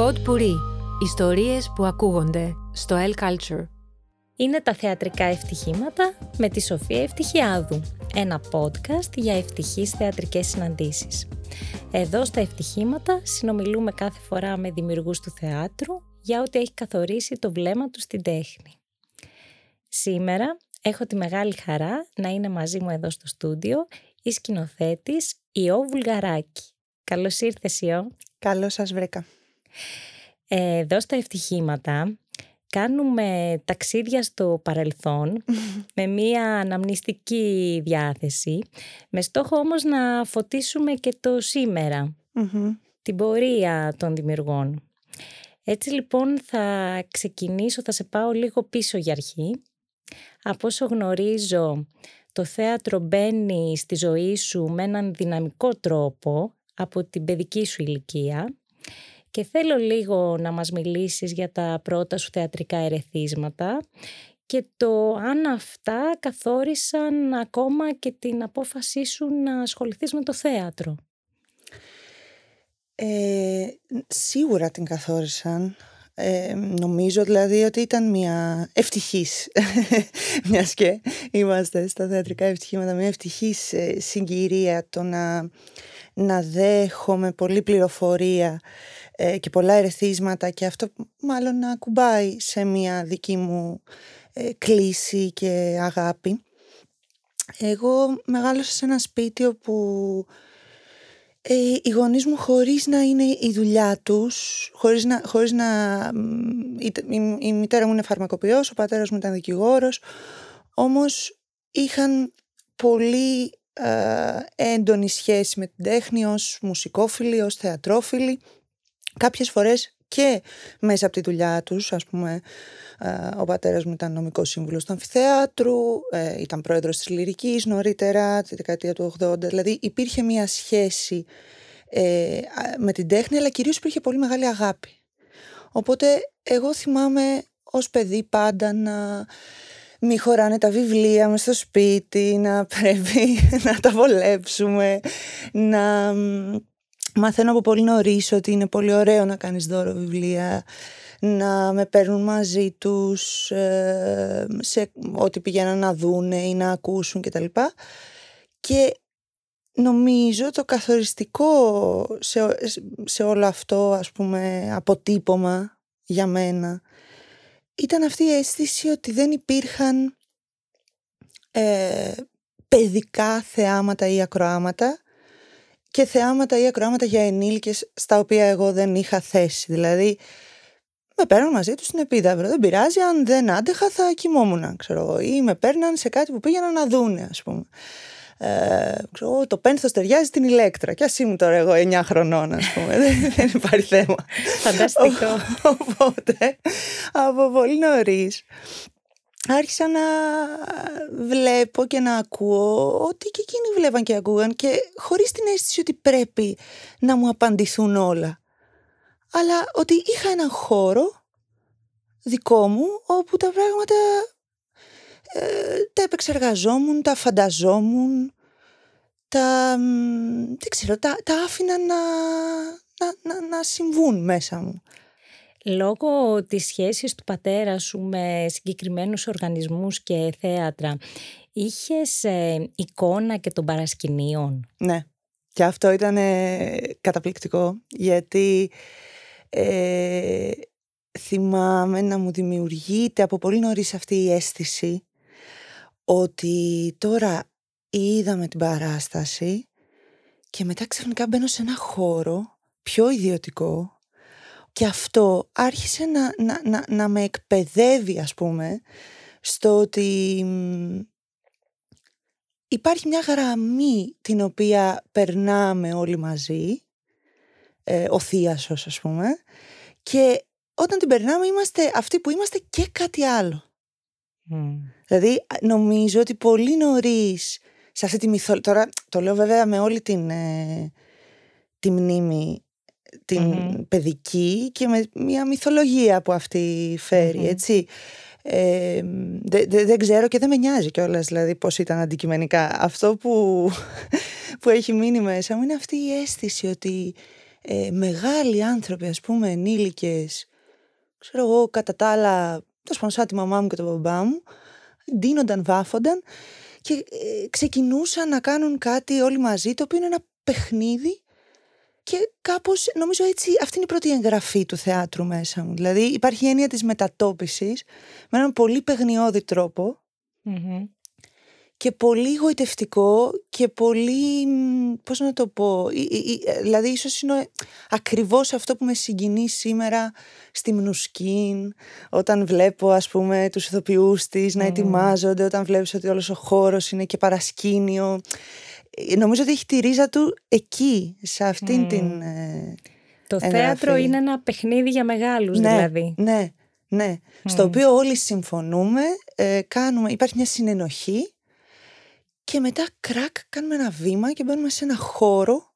Pod Puri. Ιστορίες που ακούγονται στο El Culture. Είναι τα θεατρικά ευτυχήματα με τη Σοφία Ευτυχιάδου. Ένα podcast για ευτυχείς θεατρικές συναντήσεις. Εδώ στα ευτυχήματα συνομιλούμε κάθε φορά με δημιουργούς του θεάτρου για ό,τι έχει καθορίσει το βλέμμα τους στην τέχνη. Σήμερα έχω τη μεγάλη χαρά να είναι μαζί μου εδώ στο στούντιο η σκηνοθέτης Ιώ Βουλγαράκη. Καλώς ήρθες Ιώ. Καλώς σας βρήκα. Εδώ στα ευτυχήματα κάνουμε ταξίδια στο παρελθόν με μία αναμνηστική διάθεση με στόχο όμως να φωτίσουμε και το σημερα την πορεία των δημιουργών. Έτσι λοιπόν θα ξεκινήσω, θα σε πάω λίγο πίσω για αρχή. Από όσο γνωρίζω το θέατρο μπαίνει στη ζωή σου με έναν δυναμικό τρόπο από την παιδική σου ηλικία και θέλω λίγο να μας μιλήσεις για τα πρώτα σου θεατρικά ερεθίσματα και το αν αυτά καθόρισαν ακόμα και την απόφασή σου να ασχοληθείς με το θέατρο. Ε, σίγουρα την καθόρισαν. Ε, νομίζω δηλαδή ότι ήταν μια ευτυχής, μιας και είμαστε στα θεατρικά ευτυχήματα, μια ευτυχής ε, συγκυρία το να, να δέχομαι πολλή πληροφορία ε, και πολλά ερεθίσματα και αυτό μάλλον να κουμπάει σε μια δική μου ε, κλίση και αγάπη. Εγώ μεγάλωσα σε ένα σπίτι όπου ε, οι γονείς μου χωρίς να είναι η δουλειά τους, χωρίς να... Χωρίς να η, η, μητέρα μου είναι φαρμακοποιός, ο πατέρας μου ήταν δικηγόρος, όμως είχαν πολύ ε, έντονη σχέση με την τέχνη ως μουσικόφιλοι, ως θεατρόφιλοι κάποιες φορές και μέσα από τη δουλειά τους, ας πούμε, ε, ο πατέρας μου ήταν νομικός σύμβουλος του αμφιθέατρου, ε, ήταν πρόεδρος της Λυρικής νωρίτερα, τη δεκαετία του 80, δηλαδή υπήρχε μια σχέση ε, με την τέχνη, αλλά κυρίως υπήρχε πολύ μεγάλη αγάπη. Οπότε εγώ θυμάμαι ως παιδί πάντα να μη χωράνε τα βιβλία με στο σπίτι, να πρέπει να τα βολέψουμε, να Μαθαίνω από πολύ νωρίς ότι είναι πολύ ωραίο να κάνεις δώρο βιβλία, να με παίρνουν μαζί τους ε, σε ό,τι πηγαίνουν να δούνε ή να ακούσουν κτλ. Και νομίζω το καθοριστικό σε, σε όλο αυτό ας πούμε αποτύπωμα για μένα ήταν αυτή η αίσθηση ότι δεν υπήρχαν ε, παιδικά θεάματα ή ακροάματα και θεάματα ή ακροάματα για ενήλικες στα οποία εγώ δεν είχα θέση. Δηλαδή, με παίρναν μαζί τους στην επίδαυρο. Δεν πειράζει, αν δεν άντεχα θα κοιμόμουν, ξέρω Ή με παίρναν σε κάτι που πήγαιναν να δούνε, ας πούμε. Ε, ξέρω, το πένθος ταιριάζει στην ηλέκτρα. Κι ας ήμουν τώρα εγώ 9 χρονών, ας πούμε. δεν, υπάρχει θέμα. Φανταστικό. Οπότε, από πολύ νωρίς άρχισα να βλέπω και να ακούω ότι και εκείνοι βλέπαν και ακούγαν και χωρίς την αίσθηση ότι πρέπει να μου απαντηθούν όλα. Αλλά ότι είχα έναν χώρο δικό μου όπου τα πράγματα ε, τα επεξεργαζόμουν, τα φανταζόμουν, τα, δεν ξέρω, τα, τα άφηνα να, να, να, να συμβούν μέσα μου. Λόγω της σχέσης του πατέρα σου με συγκεκριμένους οργανισμούς και θέατρα, είχες ε, εικόνα και των παρασκηνίων; Ναι, και αυτό ήταν καταπληκτικό, γιατί ε, θυμάμαι να μου δημιουργείται από πολύ νωρίς αυτή η αίσθηση ότι τώρα είδαμε την παράσταση και μετά ξαφνικά μπαίνω σε ένα χώρο πιο ιδιωτικό και αυτό άρχισε να, να, να, να με εκπαιδεύει ας πούμε στο ότι υπάρχει μια γραμμή την οποία περνάμε όλοι μαζί, ε, ο θείασος ας πούμε, και όταν την περνάμε είμαστε αυτοί που είμαστε και κάτι άλλο. Δηλαδή νομίζω ότι πολύ νωρίς σε αυτή τη μυθολογία, τώρα το λέω βέβαια με όλη την, ε, τη μνήμη την παιδική και με μια μυθολογία που αυτή έτσι. Ε, δεν ξέρω και δεν με νοιάζει κιόλας δηλαδή πώς ήταν αντικειμενικά. Αυτό που, που έχει μείνει μέσα μου είναι αυτή η αίσθηση ότι ε, μεγάλοι άνθρωποι, ας πούμε, ενήλικες, ξέρω εγώ, κατά τα άλλα, το σπανσά τη μαμά μου και τον μπαμπά μου, ντύνονταν, βάφονταν και ε, ξεκινούσαν να κάνουν κάτι όλοι μαζί, το οποίο είναι ένα παιχνίδι και κάπως νομίζω έτσι αυτή είναι η πρώτη εγγραφή του θεάτρου μέσα μου. Δηλαδή υπάρχει η έννοια της μετατόπισης με έναν πολύ παιχνιώδη και πολύ γοητευτικό και πολύ, πώς να το πω, δηλαδή ίσως είναι ακριβώς αυτό που με συγκινεί σήμερα στη Μνουσκίν, όταν βλέπω ας πούμε τους ηθοποιούς της να ετοιμάζονται, όταν βλέπεις ότι όλος ο χώρος είναι και παρασκήνιο. Ε, νομίζω ότι έχει τη ρίζα του εκεί, σε αυτήν την ε, Το θέατρο είναι ένα παιχνίδι για μεγάλους ναι, δηλαδή. Ναι, ναι. Στο οποίο όλοι συμφωνούμε, ε, κάνουμε, υπάρχει μια συνενοχή και μετά κρακ κάνουμε ένα βήμα και μπαίνουμε σε ένα χώρο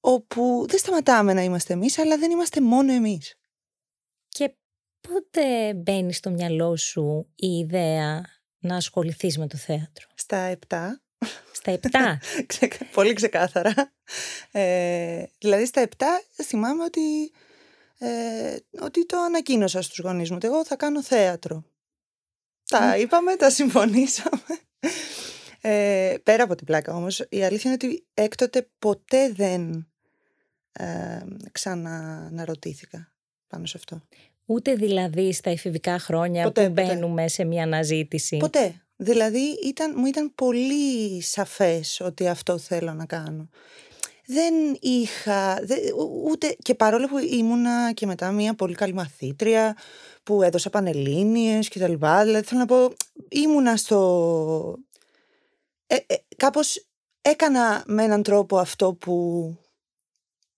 όπου δεν σταματάμε να είμαστε εμείς, αλλά δεν είμαστε μόνο εμείς. Και πότε μπαίνει στο μυαλό σου η ιδέα να ασχοληθείς με το θέατρο; Στα 7. Στα 7. Πολύ ξεκάθαρα. Ε, δηλαδή στα 7 θυμάμαι ότι, ε, ότι το ανακοίνωσα στους γονείς μου ότι εγώ θα κάνω θέατρο. Τα είπαμε, τα συμφωνήσαμε. Ε, πέρα από την πλάκα όμως, η αλήθεια είναι ότι έκτοτε ποτέ δεν ε, ξαναρωτήθηκα πάνω σε αυτό. Ούτε δηλαδή στα εφηβικά χρόνια ποτέ, που μπαίνουμε σε μια αναζήτηση. Ποτέ. Δηλαδή ήταν, μου ήταν πολύ σαφές ότι αυτό θέλω να κάνω. Δεν είχα, ούτε, και παρόλο που ήμουνα και μετά μια πολύ καλή μαθήτρια που έδωσα πανελλήνιες και τα λοιπά, δηλαδή θέλω να πω, ήμουνα στο, ε, ε, κάπως έκανα με έναν τρόπο αυτό που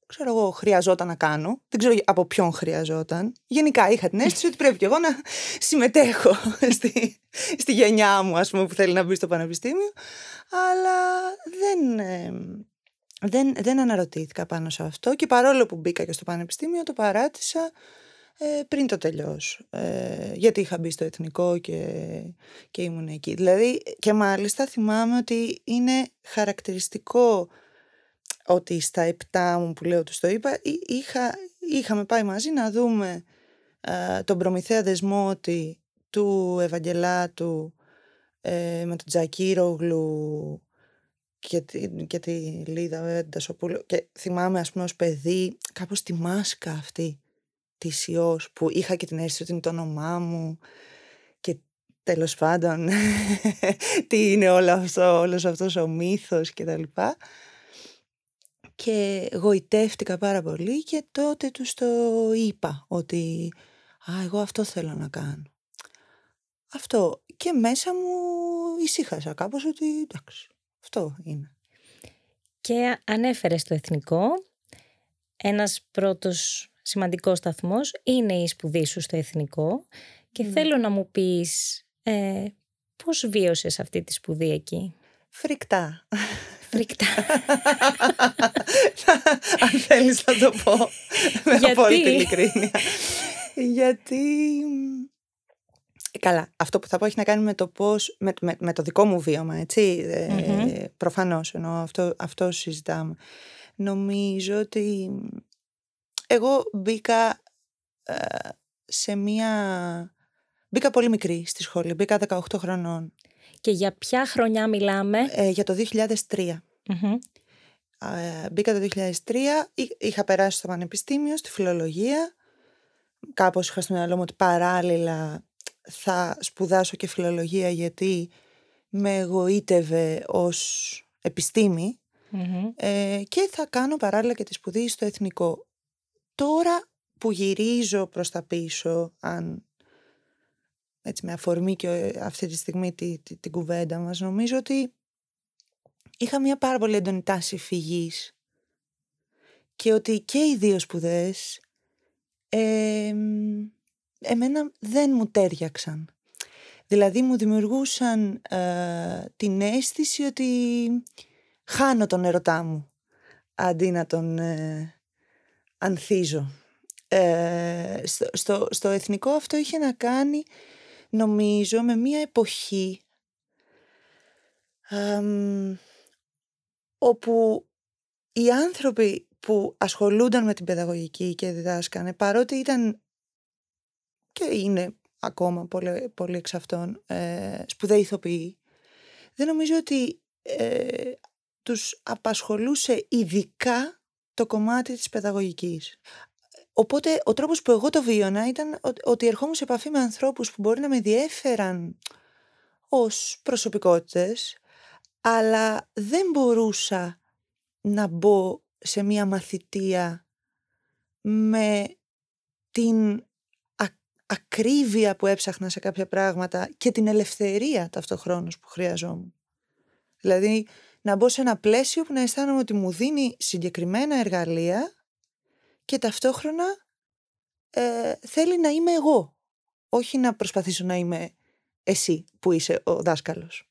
ξέρω εγώ χρειαζόταν να κάνω. Δεν ξέρω από ποιον χρειαζόταν. Γενικά είχα την αίσθηση ότι πρέπει και εγώ να συμμετέχω στη, στη γενιά μου ας πούμε που θέλει να μπει στο πανεπιστήμιο. Αλλά δεν, ε, δεν, δεν αναρωτήθηκα πάνω σε αυτό και παρόλο που μπήκα και στο πανεπιστήμιο το παράτησα ε, πριν το τελειώσω. Ε, γιατί είχα μπει στο εθνικό και, και ήμουν εκεί. Δηλαδή και μάλιστα θυμάμαι ότι είναι χαρακτηριστικό ότι στα επτά μου που λέω τους το είπα είχα, είχαμε πάει μαζί να δούμε ε, τον Προμηθέα Δεσμότη του Ευαγγελάτου ε, με τον Τζακύρογλου και τη, και τη Λίδα Βέντασοπούλου και θυμάμαι ας πούμε ως παιδί κάπως τη μάσκα αυτή της Ιός που είχα και την αίσθηση ότι είναι το όνομά μου και τέλος πάντων τι είναι όλο αυτό, όλος αυτός ο μύθος και τα λοιπά. Και γοητεύτηκα πάρα πολύ και τότε τους το είπα ότι «Α, εγώ αυτό θέλω να κάνω». Αυτό. Και μέσα μου ησύχασα κάπως ότι εντάξει, αυτό είναι. Και ανέφερες στο εθνικό ένας πρώτος Σημαντικός σταθμός είναι η σπουδή σου στο εθνικό και θέλω να μου πεις ε, πώς βίωσες αυτή τη σπουδή εκεί; Φρικτά. Φρικτά. Αν θέλεις να το πω με απόλυτη ειλικρίνεια. Γιατί... Καλά, αυτό που θα πω έχει να κάνει με το πώς, με, με, το δικό μου βίωμα, έτσι, mm προφανώς, ενώ αυτό, αυτό συζητάμε. Νομίζω ότι εγώ μπήκα ε, σε μία... Μπήκα πολύ μικρή στη σχολή, μπήκα 18 χρονών. Και για ποια χρονιά μιλάμε; Ε, για το 2003. Ε, μπήκα το 2003, είχα περάσει στο πανεπιστήμιο, στη φιλολογία. Κάπως είχα στο μυαλό μου ότι παράλληλα θα σπουδάσω και φιλολογία γιατί με εγωίτευε ως επιστημη ε, και θα κάνω παράλληλα και τη σπουδή στο εθνικό. Τώρα που γυρίζω προς τα πίσω, αν έτσι με αφορμή και αυτή τη στιγμή τη, την κουβέντα μας, νομίζω ότι είχα μια πάρα πολύ έντονη τάση φυγής και ότι και οι δύο σπουδές εμένα δεν μου τέριαξαν. Δηλαδή μου δημιουργούσαν ε, την αίσθηση ότι χάνω τον ερωτά μου αντί να τον ε, ανθίζω. Ε, στο, στο, εθνικό αυτό είχε να κάνει νομίζω με μια εποχή όπου οι άνθρωποι που ασχολούνταν με την παιδαγωγική και διδάσκανε, παρότι ήταν και είναι ακόμα πολύ, πολύ εξ αυτών ε, σπουδαίοι ηθοποιοί, δεν νομίζω ότι ε, τους απασχολούσε ειδικά το κομμάτι της παιδαγωγικής. Οπότε ο τρόπος που εγώ το βίωνα ήταν ότι ερχόμουν σε επαφή με ανθρώπους που μπορεί να με διέφεραν ως προσωπικότητες, αλλά δεν μπορούσα να μπω σε μία μαθητεία με την ακρίβεια που έψαχνα σε κάποια πράγματα και την ελευθερία ταυτοχρόνως που χρειαζόμουν. Δηλαδή να μπω σε ένα πλαίσιο που να αισθάνομαι ότι μου δίνει συγκεκριμένα εργαλεία και ταυτόχρονα ε, θέλει να είμαι εγώ. Όχι να προσπαθήσω να είμαι εσύ που είσαι ο δάσκαλος.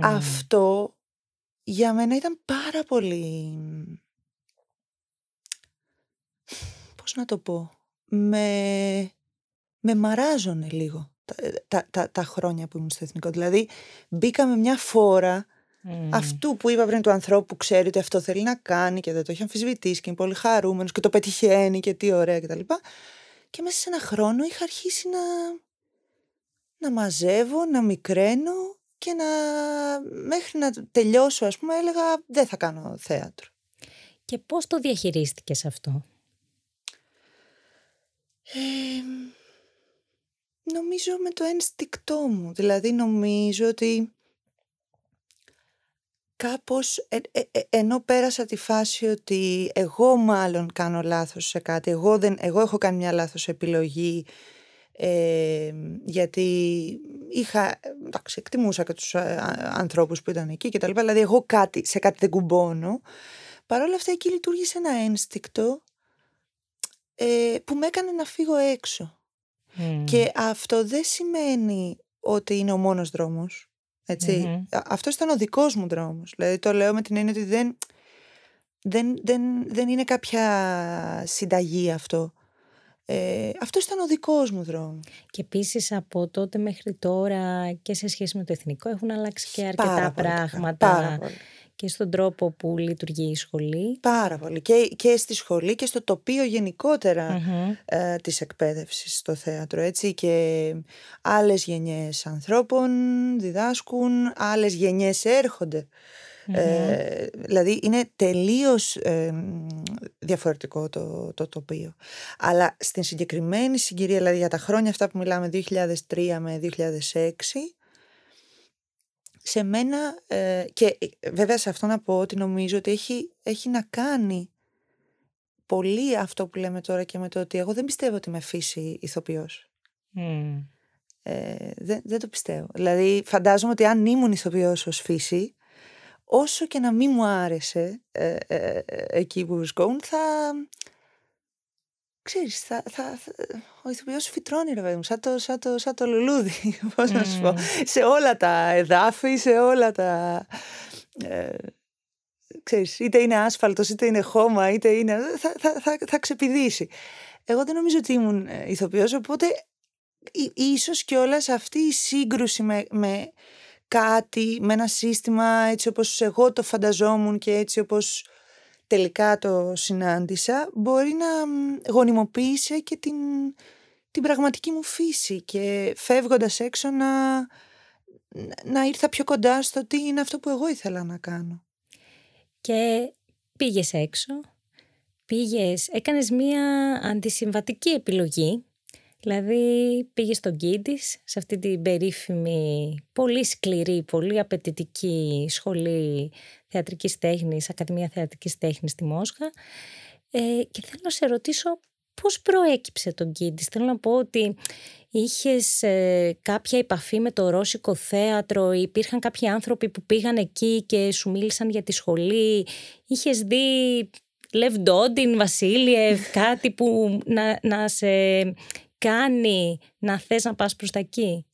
Αυτό για μένα ήταν πάρα πολύ... Πώς να το πω... Με, με μαράζωνε λίγο τα, τα, τα, χρόνια που ήμουν στο εθνικό. Δηλαδή μπήκαμε μια φόρα αυτού που είπα πριν του ανθρώπου που ξέρει ότι αυτό θέλει να κάνει και δεν το έχει αμφισβητήσει και είναι πολύ χαρούμενος και το πετυχαίνει και τι ωραία κτλ. Και, και μέσα σε ένα χρόνο είχα αρχίσει να, να μαζεύω, να μικραίνω και να μέχρι να τελειώσω ας πούμε έλεγα δεν θα κάνω θέατρο. Και πώς το διαχειρίστηκες αυτό; Ε, νομίζω με το ένστικτό μου. Δηλαδή νομίζω ότι κάπως ε, ε, ε, ενώ πέρασα τη φάση ότι εγώ μάλλον κάνω λάθος σε κάτι, εγώ, δεν, εγώ έχω κάνει μια λάθος επιλογή γιατί είχα, εντάξει, εκτιμούσα και τους ανθρώπους που ήταν εκεί και τα λοιπά, δηλαδή εγώ κάτι, σε κάτι δεν κουμπώνω. Παρ' όλα αυτά εκεί λειτουργήσε ένα ένστικτο που με έκανε να φύγω έξω. Και αυτό δεν σημαίνει ότι είναι ο μόνος δρόμος. Έτσι. Αυτό ήταν ο δικός μου δρόμος. Δηλαδή το λέω με την έννοια ότι δεν, δεν, δεν, δεν είναι κάποια συνταγή αυτό. Ε, αυτό ήταν ο δικός μου δρόμος. Και επίσης από τότε μέχρι τώρα και σε σχέση με το εθνικό έχουν αλλάξει και αρκετά πράγματα. Πάρα πολύ και στον τρόπο που λειτουργεί η σχολή. Πάρα πολύ. Και, και στη σχολή και στο τοπίο γενικότερα mm-hmm. ε, της εκπαίδευσης στο θέατρο. Έτσι. Και άλλες γενιές ανθρώπων διδάσκουν, άλλες γενιές Ε, δηλαδή είναι τελείως ε, διαφορετικό το, το τοπίο. Αλλά στην συγκεκριμένη συγκυρία, δηλαδή για τα χρόνια αυτά που μιλάμε 2003 με 2006 σε μένα ε, και ε, βέβαια σε αυτό να πω ότι νομίζω ότι έχει, έχει να κάνει πολύ αυτό που λέμε τώρα και με το ότι εγώ δεν πιστεύω ότι με φύση ηθοποιός. Ε, δεν, δεν το πιστεύω. Δηλαδή φαντάζομαι ότι αν ήμουν ηθοποιός ως φύση όσο και να μην μου άρεσε ε, εκεί που βρισκόμουν θα, ξέρεις, θα, θα, ο ηθοποιός φυτρώνει ρε παιδί μου, σαν το, σαν το, σαν το λουλούδι, πώς να σου πω, σε όλα τα εδάφη, σε όλα τα... Ε, ξέρεις, είτε είναι άσφαλτος, είτε είναι χώμα, είτε είναι... θα, θα, θα, θα ξεπηδήσει. Εγώ δεν νομίζω ότι ήμουν ε, ηθοποιός, οπότε ίσως κιόλας αυτή η σύγκρουση με, με κάτι, με ένα σύστημα έτσι όπως εγώ το φανταζόμουν και έτσι όπως τελικά το συνάντησα μπορεί να γονιμοποίησε και την, την πραγματική μου φύση και φεύγοντας έξω να, να ήρθα πιο κοντά στο τι είναι αυτό που εγώ ήθελα να κάνω. Και πήγες έξω, πήγες, έκανες μία αντισυμβατική επιλογή Δηλαδή πήγες στον Κίντης, σε αυτή την περίφημη, πολύ σκληρή, πολύ απαιτητική σχολή θεατρικής τέχνης, Ακαδημία Θεατρικής Τέχνης στη Μόσχα ε, και θέλω να σε ρωτήσω πώς προέκυψε τον Κίντης; Θέλω να πω ότι είχες ε, κάποια επαφή με το Ρώσικο θέατρο, υπήρχαν κάποιοι άνθρωποι που πήγαν εκεί και σου μίλησαν για τη σχολή, είχες δει Λευ Ντόντιν, Βασίλειευ, κάτι που να, να σε κάνει να θες να πας προς τα εκεί;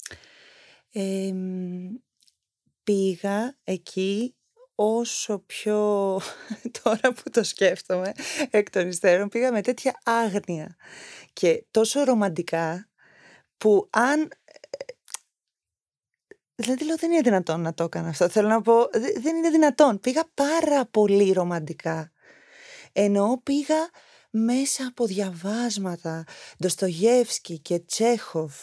πήγα εκεί όσο πιο τώρα που το σκέφτομαι εκ των υστέρων πήγα με τέτοια άγνοια και τόσο ρομαντικά που αν Δηλαδή λέω δεν είναι δυνατόν να το έκανα αυτό. Θέλω να πω δεν είναι δυνατόν. Πήγα πάρα πολύ ρομαντικά. Ενώ πήγα μέσα από διαβάσματα Ντοστογεύσκη και Τσέχοφ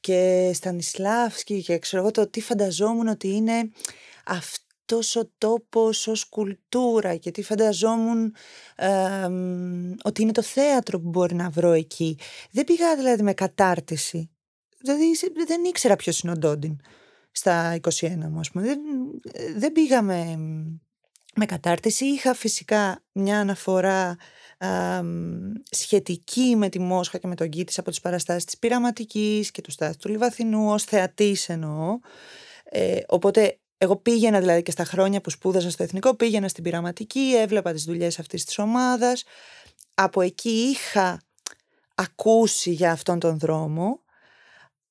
και Στανισλάβσκι και ξέρω εγώ το τι φανταζόμουν ότι είναι αυτός ο τόπος ως κουλτούρα και τι φανταζόμουν ότι είναι το θέατρο που μπορεί να βρω εκεί. Δεν πήγα δηλαδή με κατάρτιση. Δηλαδή δεν ήξερα ποιος είναι ο Ντόντιν στα 21 μου, Δεν, δεν πήγα με, με κατάρτιση. Είχα φυσικά μια αναφορά σχετική με τη Μόσχα και με τον Κίτης από τις παραστάσεις της πειραματικής και του Στάθη του Λιβαθινού ως θεατής εννοώ. Ε, οπότε εγώ πήγαινα δηλαδή και στα χρόνια που σπούδασα στο Εθνικό, πήγαινα στην πειραματική, έβλεπα τις δουλειές αυτής της ομάδας. Από εκεί είχα ακούσει για αυτόν τον δρόμο,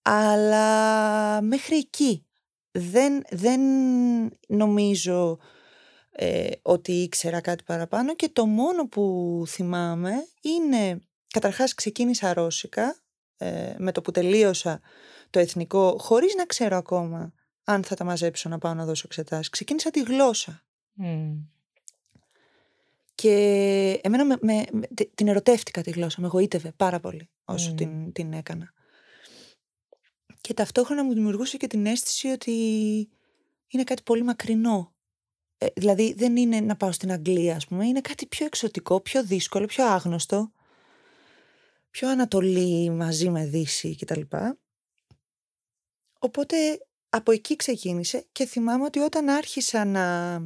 αλλά μέχρι εκεί δεν, δεν νομίζω ε, ότι ήξερα κάτι παραπάνω και το μόνο που θυμάμαι είναι, καταρχάς ξεκίνησα ρώσικα, ε, με το που τελείωσα το εθνικό, χωρίς να ξέρω ακόμα αν θα τα μαζέψω να πάω να δώσω εξετάσεις. Ξεκίνησα τη γλώσσα. Και εμένα με, με, την ερωτεύτηκα τη γλώσσα, με εγωίτευε πάρα πολύ όσο την, την έκανα. Και ταυτόχρονα μου δημιουργούσε και την αίσθηση ότι είναι κάτι πολύ μακρινό ε, δηλαδή δεν είναι να πάω στην Αγγλία, ας πούμε, είναι κάτι πιο εξωτικό, πιο δύσκολο, πιο άγνωστο, πιο Ανατολή μαζί με Δύση κτλ. Οπότε από εκεί ξεκίνησε και θυμάμαι ότι όταν άρχισα να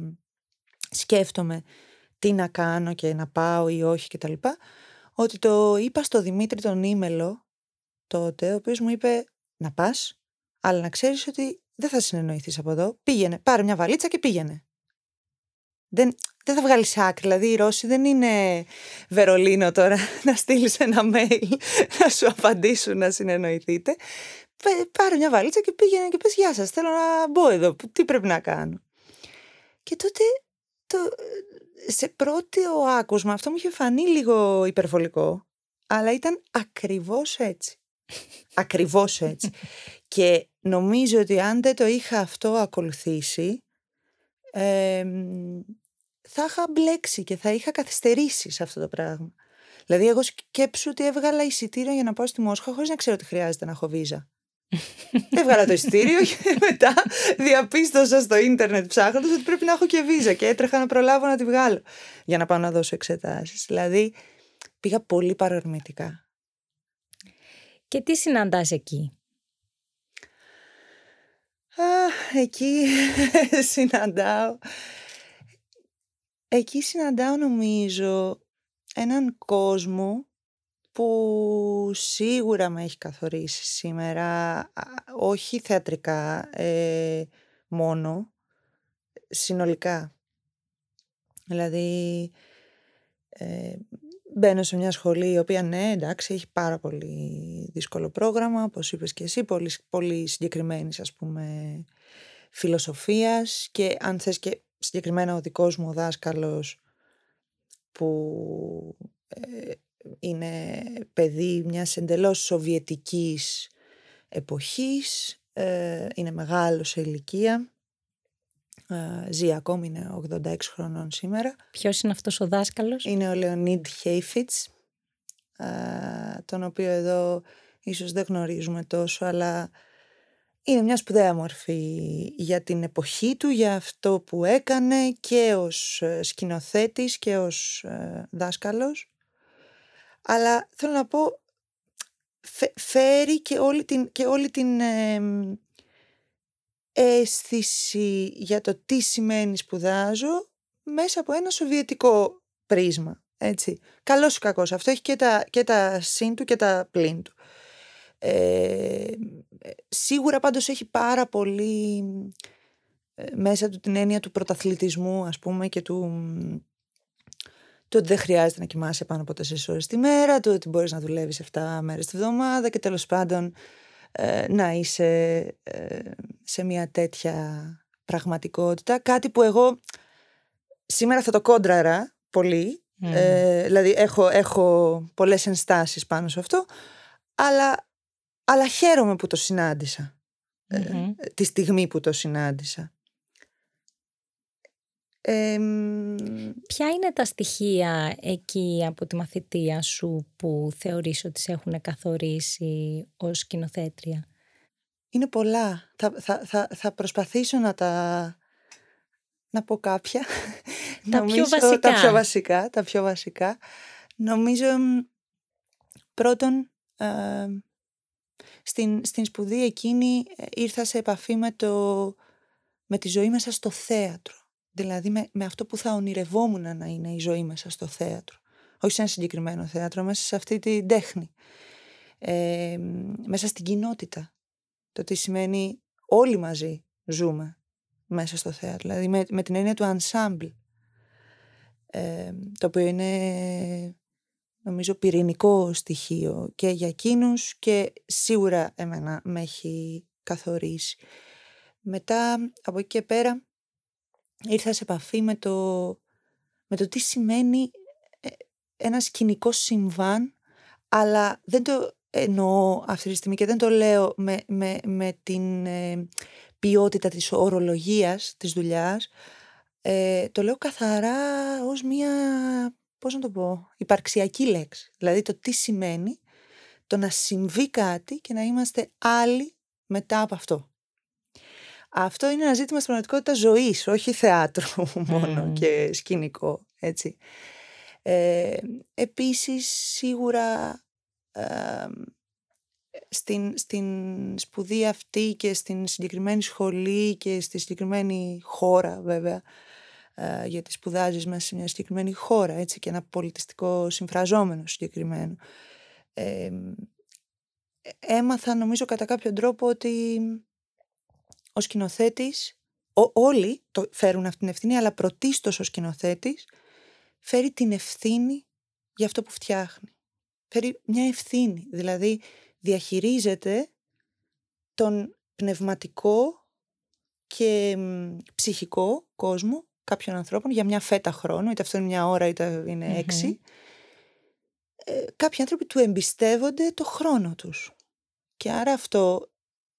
σκέφτομαι τι να κάνω και να πάω ή όχι κτλ. Ότι το είπα στο Δημήτρη τον Ήμελο τότε, ο οποίος μου είπε να πας, αλλά να ξέρεις ότι δεν θα συνεννοηθείς από εδώ. Πήγαινε, πάρε μια βαλίτσα και πήγαινε δεν, δεν θα βγάλεις άκρη. Δηλαδή, οι Ρώσοι δεν είναι Βερολίνο τώρα να στείλεις ένα mail να σου απαντήσουν να συνεννοηθείτε. Πάρε μια βαλίτσα και πήγαινε και πες γεια σας, θέλω να μπω εδώ, τι πρέπει να κάνω. Και τότε το, σε πρώτο άκουσμα αυτό μου είχε φανεί λίγο υπερβολικό, αλλά ήταν ακριβώς έτσι. ακριβώς έτσι. και νομίζω ότι αν δεν το είχα αυτό ακολουθήσει, θα είχα μπλέξει και θα είχα καθυστερήσει σε αυτό το πράγμα. Δηλαδή, εγώ σκέψου ότι έβγαλα εισιτήριο για να πάω στη Μόσχα χωρίς να ξέρω ότι χρειάζεται να έχω βίζα. Έβγαλα το εισιτήριο και μετά διαπίστωσα στο ίντερνετ ψάχνοντας ότι πρέπει να έχω και βίζα και έτρεχα να προλάβω να τη βγάλω για να πάω να δώσω εξετάσεις. Δηλαδή, πήγα πολύ παρορμητικά. Και τι συναντάς εκεί; Α, εκεί συναντάω Εκεί συναντάω νομίζω έναν κόσμο που σίγουρα με έχει καθορίσει σήμερα, όχι θεατρικά ε, μόνο, συνολικά. Δηλαδή, ε, μπαίνω σε μια σχολή η οποία ναι, εντάξει, έχει πάρα πολύ δύσκολο πρόγραμμα, όπως είπες και εσύ, πολύ, πολύ συγκεκριμένης ας πούμε φιλοσοφίας και αν θες και συγκεκριμένα ο δικός μου δάσκαλος που ε, είναι παιδί μιας εντελώς σοβιετικής εποχής, ε, είναι μεγάλος σε ηλικία, ε, ζει ακόμη, είναι 86 χρονών σήμερα. Ποιος είναι αυτός ο δάσκαλος; Είναι ο Λεωνίδ Χέιφιτς, τον οποίο εδώ ίσως δεν γνωρίζουμε τόσο, αλλά είναι μια σπουδαία μορφή για την εποχή του, για αυτό που έκανε και ως ε, σκηνοθέτης και ως ε, δάσκαλος. Αλλά θέλω να πω, φέρει και όλη την, και όλη την αίσθηση για το τι σημαίνει σπουδάζω μέσα από ένα σοβιετικό πρίσμα. Έτσι. Καλός ή κακός. Αυτό έχει και τα, και τα συν του και τα πλήν του. Ε, σίγουρα πάντως έχει πάρα πολύ ε, μέσα του την έννοια του πρωταθλητισμού ας πούμε και του, του ότι δεν χρειάζεται να κοιμάσαι πάνω από 4 ώρες τη μέρα, του ότι μπορείς να δουλεύεις 7 μέρες τη βδομάδα και τέλος πάντων ε, να είσαι ε, σε μια τέτοια πραγματικότητα. Κάτι που εγώ σήμερα θα το κόντραρα πολύ, δηλαδή έχω, έχω πολλές ενστάσεις πάνω σε αυτό, αλλά αλλά χαίρομαι που το συναντησα ε, τη στιγμή που το συνάντησα. Ποια είναι τα στοιχεία εκεί από τη μαθητεία σου που θεωρείς ότι σε έχουν καθορίσει ως σκηνοθέτρια; Είναι πολλά. Θα, θα, θα, θα προσπαθήσω να τα... να πω κάποια. Τα πιο βασικά. Τα πιο βασικά. Τα πιο βασικά. Νομίζω πρώτον στην, στην σπουδή εκείνη ε, ήρθα σε επαφή με, το, με τη ζωή μέσα στο θέατρο. Δηλαδή με, με αυτό που θα ονειρευόμουν να είναι η ζωή μέσα στο θέατρο. Όχι σε ένα συγκεκριμένο θέατρο, μέσα σε αυτή την τέχνη. Ε, μέσα στην κοινότητα. Το τι σημαίνει όλοι μαζί ζούμε μέσα στο θέατρο. Δηλαδή με, με την έννοια του ensemble. Ε, το οποίο είναι νομίζω πυρηνικό στοιχείο και για εκείνους και σίγουρα εμένα με έχει καθορίσει. Μετά από εκεί και πέρα ήρθα σε επαφή με το, με το τι σημαίνει ε, ένα σκηνικό συμβάν αλλά δεν το εννοώ αυτή τη στιγμή και δεν το λέω με, με, με την ε, ποιότητα της ορολογίας της δουλειάς ε, το λέω καθαρά ως μια πώς να το πω, υπαρξιακή λέξη. Δηλαδή το τι σημαίνει το να συμβεί κάτι και να είμαστε άλλοι μετά από αυτό. Αυτό είναι ένα ζήτημα στην πραγματικότητα ζωής, όχι θεάτρου μόνο και σκηνικό, έτσι. Ε, επίσης, σίγουρα στην, στην σπουδή αυτή και στην συγκεκριμένη σχολή και στη συγκεκριμένη χώρα βέβαια ε, γιατί σπουδάζεις μέσα σε μια συγκεκριμένη χώρα έτσι, και ένα πολιτιστικό συμφραζόμενο συγκεκριμένο. Ε, έμαθα νομίζω κατά κάποιο τρόπο ότι ο σκηνοθέτης, όλοι το φέρουν αυτή την ευθύνη, αλλά πρωτίστως ο σκηνοθέτης φέρει την ευθύνη για αυτό που φτιάχνει. Φέρει μια ευθύνη, δηλαδή διαχειρίζεται τον πνευματικό και ψυχικό κόσμο κάποιων ανθρώπων για μια φέτα χρόνου, είτε αυτό είναι μια ώρα είτε είναι έξι, ε, κάποιοι άνθρωποι του εμπιστεύονται το χρόνο τους. Και άρα αυτό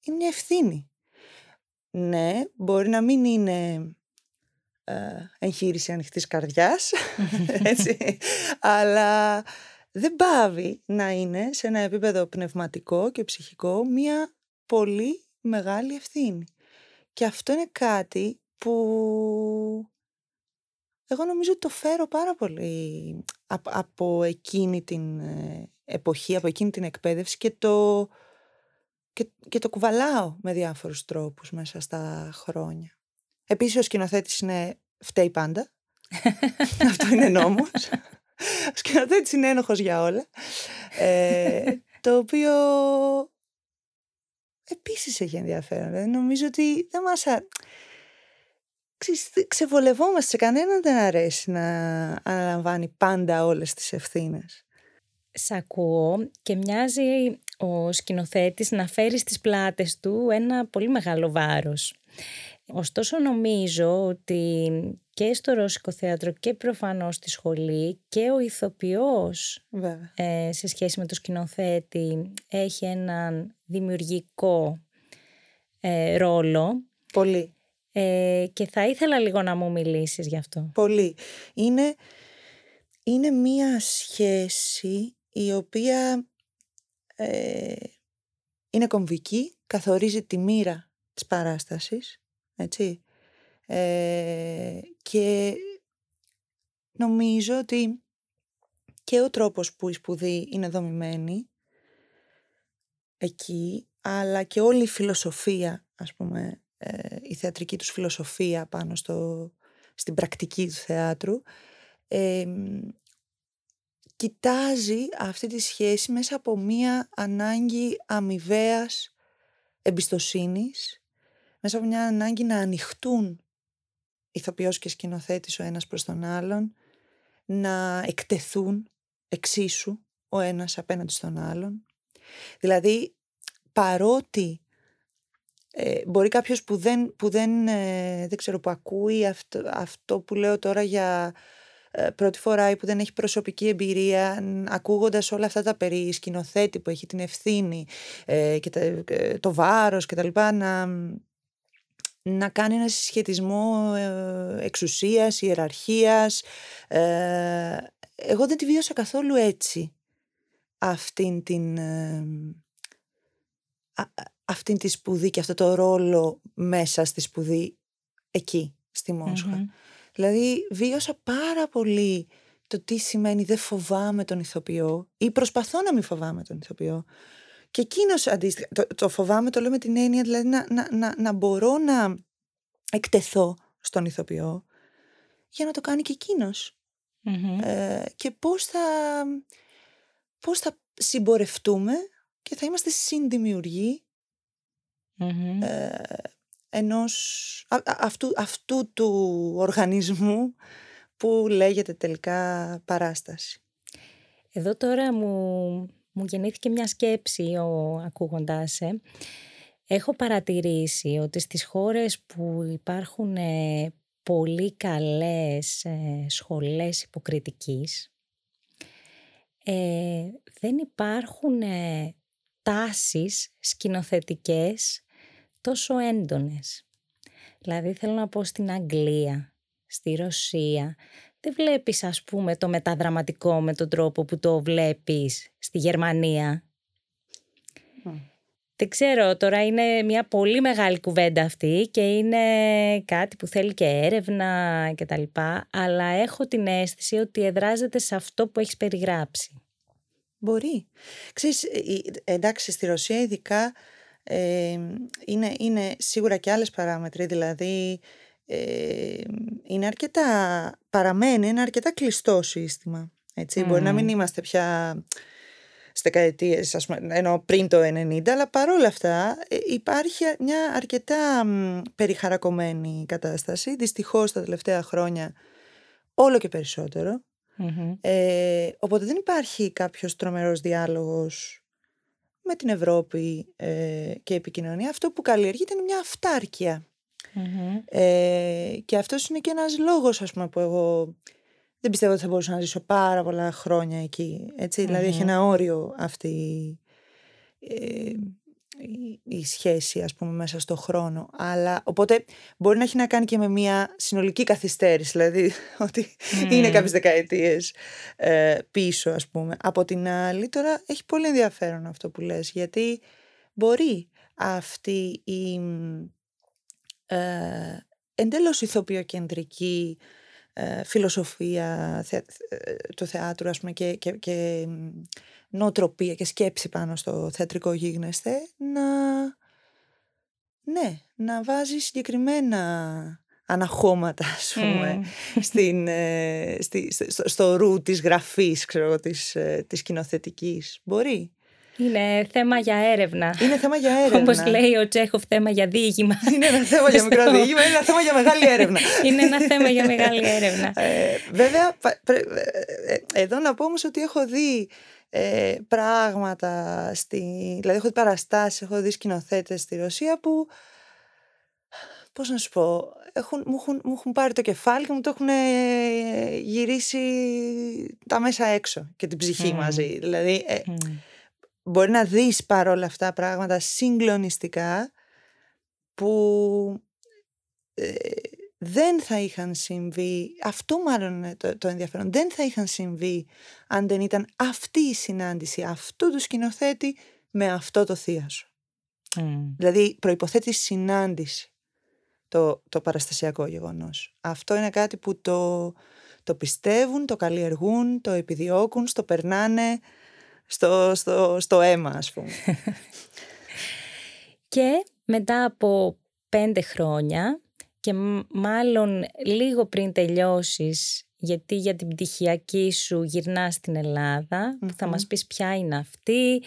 είναι μια ευθύνη. Ναι, μπορεί να μην είναι ε, εγχείρηση ανοιχτής καρδιάς, έτσι, αλλά δεν πάβει να είναι σε ένα επίπεδο πνευματικό και ψυχικό μια πολύ μεγάλη ευθύνη. Και αυτό είναι κάτι που εγώ νομίζω ότι το φέρω πάρα πολύ από, εκείνη την ε, εποχή, από εκείνη την εκπαίδευση και το, και, και το κουβαλάω με διάφορους τρόπους μέσα στα χρόνια. Επίσης ο σκηνοθέτης είναι φταίει πάντα. Αυτό είναι νόμος. Ο σκηνοθέτης είναι ένοχος για όλα. Ε, το οποίο επίσης έχει ενδιαφέρον. νομίζω ότι δεν μας ξεβολευόμαστε σε κανέναν δεν αρέσει να αναλαμβάνει πάντα όλες τις ευθύνες. Σ' ακούω και μοιάζει ο σκηνοθέτης να φέρει στις πλάτες του ένα πολύ μεγάλο βάρος. Ωστόσο νομίζω ότι και στο Ρώσικο Θέατρο και προφανώς στη σχολή και ο ηθοποιός ε, σε σχέση με το σκηνοθέτη έχει έναν δημιουργικό ε, ρόλο. Πολύ. Ε, και θα ήθελα λίγο να μου μιλήσεις γι' αυτό. Πολύ. Είναι, είναι μία σχέση η οποία ε, είναι κομβική, καθορίζει τη μοίρα της παράστασης, έτσι. Ε, και νομίζω ότι και ο τρόπος που η σπουδή είναι δομημένη εκεί, αλλά και όλη η φιλοσοφία, ας πούμε, ε, η θεατρική τους φιλοσοφία πάνω στο, στην πρακτική του θεάτρου κοιτάζει αυτή τη σχέση μέσα από μία ανάγκη αμοιβαίας εμπιστοσύνης μέσα από μια ανάγκη να ανοιχτούν ηθοποιός και σκηνοθέτης ο ένας προς τον άλλον να εκτεθούν εξίσου ο ένας απέναντι στον άλλον. Δηλαδή παρότι ε, μπορεί κάποιος που δεν, που δεν, ε, δεν ξέρω, που ακούει αυτό, αυτό που λέω τώρα για ε, πρώτη φορά ή που δεν έχει προσωπική εμπειρία, ακούγοντας όλα αυτά τα περί σκηνοθέτη που έχει την ευθύνη και το βάρος και τα λοιπά, να, να κάνει ένα συσχετισμό ε, εξουσίας, ιεραρχίας. Ε, εγώ δεν τη βίωσα καθόλου έτσι αυτήν την, ε, αυτήν τη σπουδή και αυτό το ρόλο μέσα στη σπουδή εκεί, στη μοσχα Δηλαδή βίωσα πάρα πολύ το τι σημαίνει δεν φοβάμαι τον ηθοποιό ή προσπαθώ να μην φοβάμαι τον ηθοποιό. Και εκείνος αντίστοιχα, το, το φοβάμαι το λέω με την έννοια δηλαδή να, να, να, να μπορώ να εκτεθώ στον ηθοποιό για να το κάνει και εκείνος. Ε, και πώς θα, πώς θα συμπορευτούμε και θα είμαστε συνδημιουργοί ε, ενός, αυτού, αυτού του οργανισμού που λέγεται τελικά παράσταση. Εδώ τώρα μου, μου γεννήθηκε μια σκέψη ο, ακούγοντάς Έχω παρατηρήσει ότι στις χώρες που υπάρχουν ε, πολύ καλές ε, σχολές υποκριτικής ε, δεν υπάρχουν ε, τάσεις σκηνοθετικές τόσο έντονες. Δηλαδή θέλω να πω στην Αγγλία, στη Ρωσία, δεν βλέπεις ας πούμε το μεταδραματικό με τον τρόπο που το βλέπεις στη Γερμανία. Δεν ξέρω, τώρα είναι μια πολύ μεγάλη κουβέντα αυτή και είναι κάτι που θέλει και έρευνα και τα λοιπά, αλλά έχω την αίσθηση ότι εδράζεται σε αυτό που έχεις περιγράψει. Μπορεί. Ξέρεις, εντάξει, στη Ρωσία ειδικά ε, είναι, είναι σίγουρα και άλλες παράμετροι, δηλαδή ε, είναι αρκετά, παραμένει ένα αρκετά κλειστό σύστημα. Έτσι. Μπορεί να μην είμαστε πια στις δεκαετίες, ενώ πριν το 90, αλλά παρόλα αυτά ε, υπάρχει μια αρκετά περιχαρακωμένη κατάσταση. Δυστυχώς τα τελευταία χρόνια όλο και περισσότερο. Ε, οπότε δεν υπάρχει κάποιος τρομερός διάλογος με την Ευρώπη ε, και επικοινωνία. Αυτό που καλλιεργείται είναι μια αυτάρκεια. Ε, και αυτός είναι και ένας λόγος ας πούμε που εγώ δεν πιστεύω ότι θα μπορούσα να ζήσω πάρα πολλά χρόνια εκεί. Δηλαδή έχει ένα όριο αυτή ε, η, σχέση ας πούμε μέσα στο χρόνο. Αλλά οπότε μπορεί να έχει να κάνει και με μια συνολική καθυστέρηση. Δηλαδή ότι είναι κάποιες δεκαετίες ε, πίσω ας πούμε. Από την άλλη τώρα έχει πολύ ενδιαφέρον αυτό που λες γιατί μπορεί αυτή η ε, εντελώς ηθοποιοκεντρική ε, φιλοσοφία θε, ε, του θεάτρου ας πούμε, και, και, και νοοτροπία και σκέψη πάνω στο θεατρικό γίγνεσθε να, ναι, να βάζει συγκεκριμένα αναχώματα ας πούμε στην, ε, στη, στο, στο ρου της γραφής ξέρω, της, της κοινοθετικής. Μπορεί. Είναι θέμα για έρευνα. Είναι θέμα για έρευνα. Όπω λέει ο Τσέχοφ, θέμα για διήγημα. Είναι ένα θέμα για μικρό διήγημα, είναι ένα θέμα για μεγάλη έρευνα. είναι ένα θέμα για μεγάλη έρευνα. Ε, βέβαια, ε, ε, εδώ να πω όμως ότι έχω δει ε, πράγματα, στη, δηλαδή έχω δει παραστάσεις, έχω δει σκηνοθέτες στη Ρωσία που, πώς να σου πω, έχουν, μου, έχουν, μου έχουν πάρει το κεφάλι και μου το έχουν γυρίσει τα μέσα έξω και την ψυχή μαζί. Δηλαδή, μπορεί να δεις παρόλα αυτά πράγματα συγκλονιστικά που ε, δεν θα είχαν συμβεί, αυτό μάλλον είναι το, το ενδιαφέρον, δεν θα είχαν συμβεί αν δεν ήταν αυτή η συνάντηση αυτού του σκηνοθέτη με αυτό το θείασο. Δηλαδή προϋποθέτει συνάντηση το, το παραστασιακό γεγονός. Αυτό είναι κάτι που το, το πιστεύουν, το καλλιεργούν, το επιδιώκουν, στο περνάνε στο, στο, στο αίμα ας πούμε. και μετά από πέντε χρόνια και μάλλον λίγο πριν τελειώσεις γιατί για την πτυχιακή σου γυρνάς στην ελλαδα θα μας πεις ποια είναι αυτή.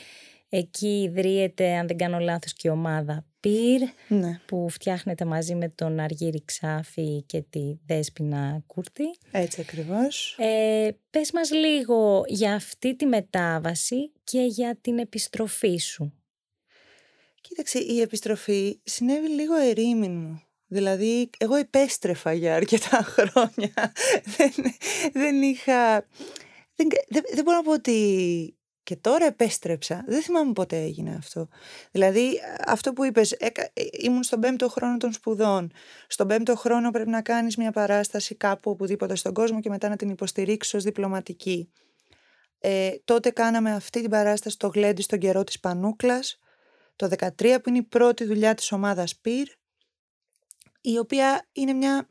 Εκεί ιδρύεται, αν δεν κάνω λάθος, και η ομάδα Πυρ, ναι. που φτιάχνεται μαζί με τον Αργύρη Ξάφη και τη Δέσποινα Κούρτη. Έτσι ακριβώς. Ε, πες μας λίγο για αυτή τη μετάβαση και για την επιστροφή σου. Κοίταξε, η επιστροφή συνέβη λίγο ερήμην μου. Δηλαδή, εγώ επέστρεφα για αρκετά χρόνια. δεν, δεν είχα... Δεν, δεν, δεν μπορώ να πω ότι και τώρα επέστρεψα. Δεν θυμάμαι πότε έγινε αυτό. Δηλαδή, αυτό που είπες, έκα, ε, ήμουν στον πέμπτο χρόνο των σπουδών. Στον πέμπτο χρόνο πρέπει να κάνεις μια παράσταση κάπου οπουδήποτε στον κόσμο και μετά να την υποστηρίξεις ως διπλωματική. Ε, τότε κάναμε αυτή την παράσταση στο Γλέντι στον καιρό της Πανούκλας, το 2013 που είναι η πρώτη δουλειά της ομάδας ΠΙΡ, η οποία είναι μια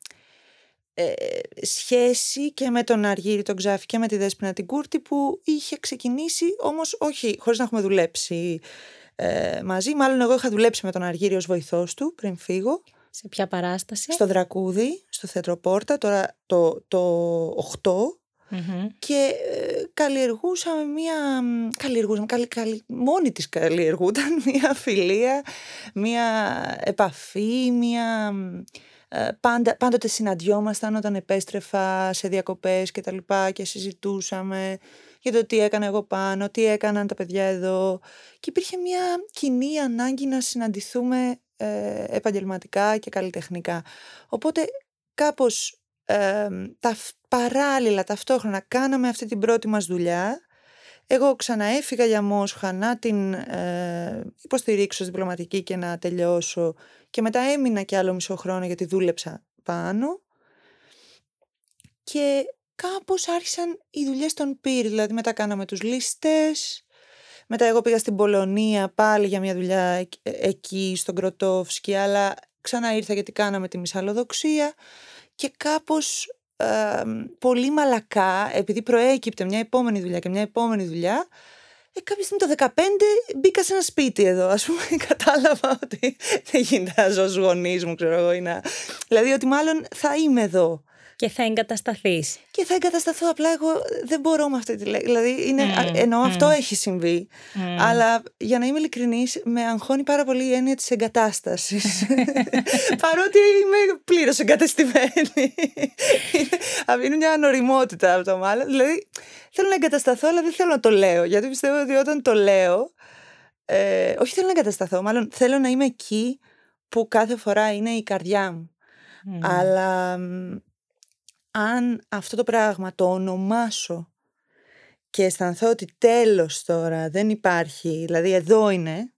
ε, σχέση και με τον Αργύρι τον Ξάφη και με τη Δέσποινα την Κούρτη που είχε ξεκινήσει όμως όχι χωρίς να έχουμε δουλέψει ε, μαζί. Μάλλον εγώ είχα δουλέψει με τον Αργύρι ως βοηθός του πριν φύγω. Σε ποια παράσταση; Στο Δρακούδι, στο Θέατρο Πόρτα, τώρα το, το 8 και ε, καλλιεργούσαμε μία, καλλιεργούσαμε, καλ, καλ, μόνη της καλλιεργούταν μία φιλία, μία επαφή, μία ε, πάντα, πάντοτε συναντιόμασταν όταν επέστρεφα σε διακοπές και τα λοιπά και συζητούσαμε για το τι έκανα εγώ πάνω, τι έκαναν τα παιδιά εδώ και υπήρχε μια κοινή ανάγκη να συναντηθούμε ε, επαγγελματικά και καλλιτεχνικά. Οπότε κάπως ε, τα, παράλληλα ταυτόχρονα κάναμε αυτή την πρώτη μας δουλειά. Εγώ ξαναέφυγα για Μόσχα να την ε, υποστηρίξω διπλωματική και να τελειώσω και μετά έμεινα και άλλο μισό χρόνο γιατί δούλεψα πάνω. Και κάπως άρχισαν οι δουλειές των πυρ, δηλαδή μετά κάναμε τους λίστες, μετά εγώ πήγα στην Πολωνία πάλι για μια δουλειά εκεί στον Κροτόφσκι, αλλά ξανά ήρθα γιατί κάναμε τη μισαλοδοξία και κάπως πολύ μαλακά, επειδή προέκυπτε μια επόμενη δουλειά και μια επόμενη δουλειά, ε, κάποια στιγμή το 15 μπήκα σε ένα σπίτι εδώ, ας πούμε, κατάλαβα ότι δεν γίνεται να ζω γονείς μου, ξέρω εγώ, να... δηλαδή ότι μάλλον θα είμαι εδώ. Και θα εγκατασταθείς. Και θα εγκατασταθώ. Απλά εγώ δεν μπορώ με αυτή τη λέξη. Δηλαδή, είναι, mm, εννοώ αυτό έχει συμβεί. Αλλά για να είμαι ειλικρινής, με αγχώνει πάρα πολύ η έννοια της εγκατάστασης. Παρότι είμαι πλήρως εγκατεστημένη. είναι μια ανοριμότητα από το μάλλον. Δηλαδή, θέλω να εγκατασταθώ, αλλά δεν θέλω να το λέω. Γιατί πιστεύω ότι όταν το λέω. Ε, όχι θέλω να εγκατασταθώ, μάλλον θέλω να είμαι εκεί που κάθε φορά είναι η καρδιά μου. Αλλά αν αυτό το πράγμα το ονομάσω και αισθανθώ ότι τέλος τώρα δεν υπάρχει, δηλαδή εδώ είναι,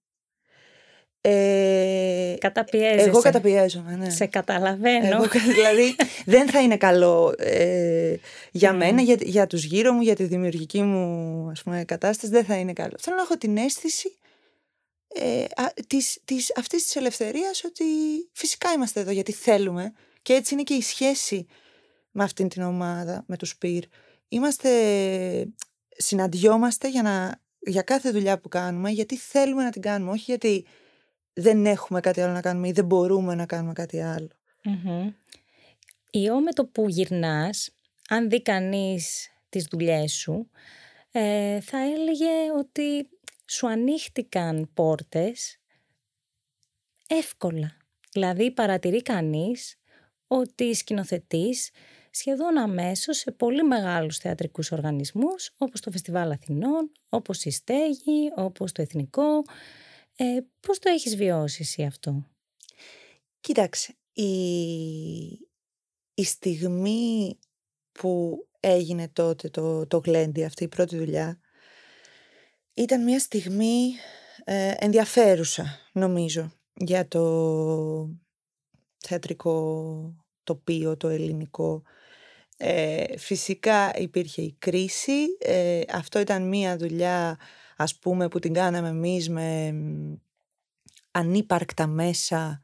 ε, Καταπιέζεσαι. Εγώ καταπιέζομαι, ναι. Σε καταλαβαίνω. Εγώ, δηλαδή δεν θα είναι καλό ε, για μένα, για, για τους γύρω μου, για τη δημιουργική μου ας πούμε, κατάσταση, δεν θα είναι καλό. Θέλω να έχω την αίσθηση ε, α, της, της, αυτής της ελευθερίας ότι φυσικά είμαστε εδώ γιατί θέλουμε και έτσι είναι και η σχέση με αυτήν την ομάδα, με τους πυρ. Είμαστε, συναντιόμαστε για, να, για κάθε δουλειά που κάνουμε, γιατί θέλουμε να την κάνουμε, όχι γιατί δεν έχουμε κάτι άλλο να κάνουμε ή δεν μπορούμε να κάνουμε κάτι άλλο. Mm-hmm. Ιό με το που γυρνάς, αν δει κανείς τις δουλειές σου, ε, θα έλεγε ότι σου ανοίχτηκαν πόρτες εύκολα. Δηλαδή παρατηρεί κανείς ότι σκηνοθετείς σχεδόν αμέσως σε πολύ μεγάλους θεατρικούς οργανισμούς όπως το Φεστιβάλ Αθηνών, όπως η Στέγη, όπως το Εθνικό. Ε, πώς το έχεις βιώσει εσύ αυτό; Κοίταξε, η, η στιγμή που έγινε τότε το, το γλέντι, αυτή η πρώτη δουλειά, ήταν μια στιγμή ε, ενδιαφέρουσα, νομίζω, για το θεατρικό τοπίο, το ελληνικό. Ε, φυσικά υπήρχε η κρίση. Ε, αυτό ήταν μία δουλειά, ας πούμε, που την κάναμε εμείς με ανύπαρκτα μέσα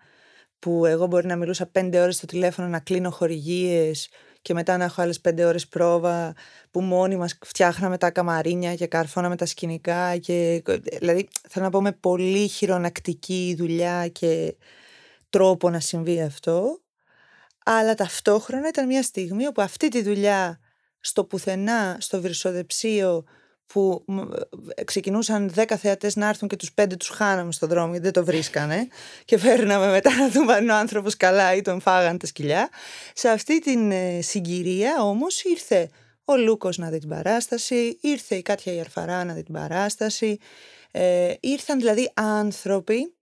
που εγώ μπορεί να μιλούσα πέντε ώρες στο τηλέφωνο να κλείνω χορηγίες και μετά να έχω άλλες πέντε ώρες πρόβα που μόνοι μας φτιάχναμε τα καμαρίνια και καρφώναμε τα σκηνικά και δηλαδή θέλω να πω με πολύ χειρονακτική δουλειά και τρόπο να συμβεί αυτό αλλά ταυτόχρονα ήταν μια στιγμή όπου αυτή τη δουλειά στο πουθενά, στο βυρσοδεψίο που ε, ξεκινούσαν δέκα θεατές να έρθουν και τους πέντε τους χάναμε στον δρόμο γιατί δεν το βρίσκανε και φέρναμε μετά να δούμε αν ο άνθρωπος καλά ή τον φάγανε τα σκυλιά. Σε αυτή την ε, συγκυρία όμως ήρθε ο Λούκος να δει την παράσταση, ήρθε η Κάτια Ιαρφαρά να δει την παράσταση, ε, ήρθαν δηλαδή άνθρωποι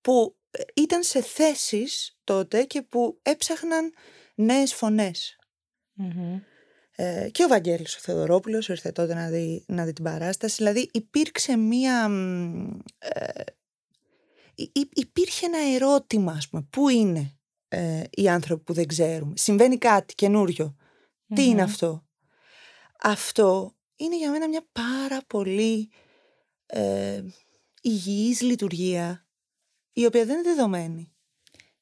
που ήταν σε θέσεις τότε και που έψαχναν νέες Ε, και ο Βαγγέλης ο Θεοδωρόπουλος ήρθε τότε να δει, να δει την παράσταση. Δηλαδή υπήρξε μία... Ε, υπήρχε ένα ερώτημα, ας πούμε, πού είναι ε, οι άνθρωποι που δεν ξέρουμε. Συμβαίνει κάτι καινούριο. Τι είναι αυτό; Αυτό είναι για μένα μια πάρα πολύ ε, υγιής λειτουργία η οποία δεν είναι δεδομένη.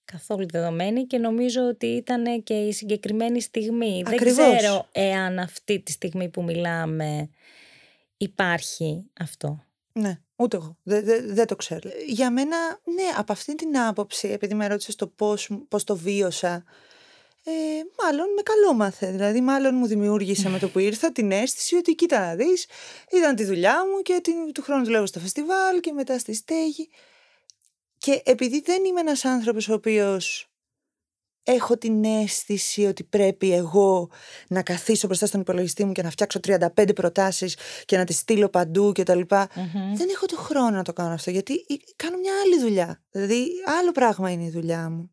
Καθόλου δεδομένη και νομίζω ότι ήταν και η συγκεκριμένη στιγμή. Δεν ξέρω εάν αυτή τη στιγμή που μιλάμε υπάρχει αυτό. Ναι, ούτε εγώ. Δεν το ξέρω. Για μένα, ναι, από αυτή την άποψη, επειδή με ρώτησες το πώς, πώς το βίωσα, ε, μάλλον με καλό μάθε. Δηλαδή, μάλλον μου δημιούργησε με το που ήρθα την αίσθηση ότι κοίτα να δεις, ήταν τη δουλειά μου και την, του χρόνου δουλεύω στο φεστιβάλ και μετά στη στέγη. Και επειδή δεν είμαι ένας άνθρωπος ο οποίος έχω την αίσθηση ότι πρέπει εγώ να καθίσω μπροστά στον υπολογιστή μου και να φτιάξω 35 προτάσεις και να τις στείλω παντού και τα λοιπα Δεν έχω το χρόνο να το κάνω αυτό γιατί κάνω μια άλλη δουλειά. Δηλαδή άλλο πράγμα είναι η δουλειά μου.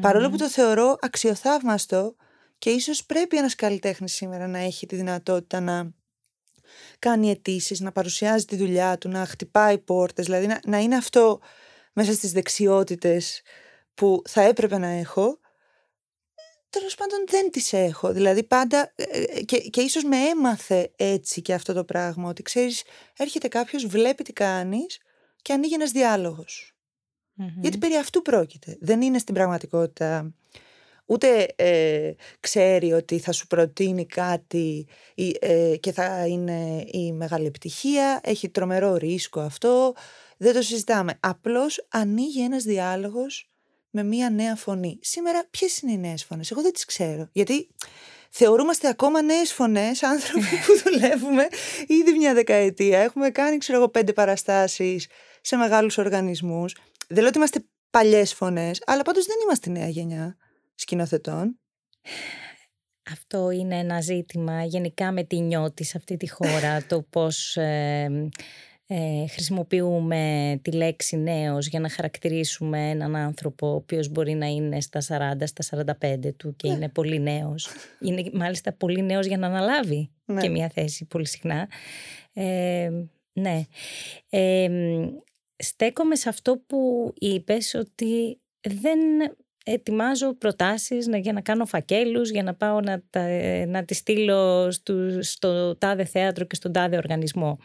Παρόλο που το θεωρώ αξιοθαύμαστο και ίσως πρέπει ένας καλλιτέχνης σήμερα να έχει τη δυνατότητα να κάνει αιτήσεις, να παρουσιάζει τη δουλειά του, να χτυπάει πόρτες, δηλαδή να, να είναι αυτό μέσα στις δεξιότητες που θα έπρεπε να έχω, τέλος πάντων δεν τις έχω. Δηλαδή πάντα, ε, ε, και, και ίσως με έμαθε έτσι και αυτό το πράγμα, ότι ξέρεις, έρχεται κάποιος, βλέπει τι κάνεις και ανοίγει ένας Γιατί περί αυτού πρόκειται. Δεν είναι στην πραγματικότητα ούτε ε, ξέρει ότι θα σου προτείνει κάτι και θα είναι η μεγάλη επιτυχία, έχει τρομερό ρίσκο αυτό, δεν το συζητάμε. Απλώς ανοίγει ένας διάλογος με μία νέα φωνή. Σήμερα ποιες είναι οι νέες φωνές, εγώ δεν τις ξέρω. Γιατί θεωρούμαστε ακόμα νέες φωνές, άνθρωποι που δουλεύουμε ήδη μια δεκαετία. Έχουμε κάνει, ξέρω εγώ, πέντε παραστάσεις σε μεγάλους οργανισμούς. Δεν λέω ότι είμαστε παλιές φωνές, αλλά πάντως δεν είμαστε νέα γενιά σκηνοθετών. Αυτό είναι ένα ζήτημα γενικά με τι νιώτη σε αυτή τη χώρα, το πώς ε, ε, χρησιμοποιούμε τη λέξη νέος για να χαρακτηρίσουμε έναν άνθρωπο ο οποίος μπορεί να είναι στα 40, στα 45 του και ναι. είναι πολύ νέος. Είναι μάλιστα πολύ νέος για να αναλάβει ναι. και μια θέση πολύ συχνά. Ε, ναι. Ε, στέκομαι σε αυτό που είπες ότι δεν ετοιμάζω προτάσεις για να κάνω φακέλους, για να πάω να, τα, να τις στείλω στο, στο τάδε θέατρο και στον τάδε οργανισμό.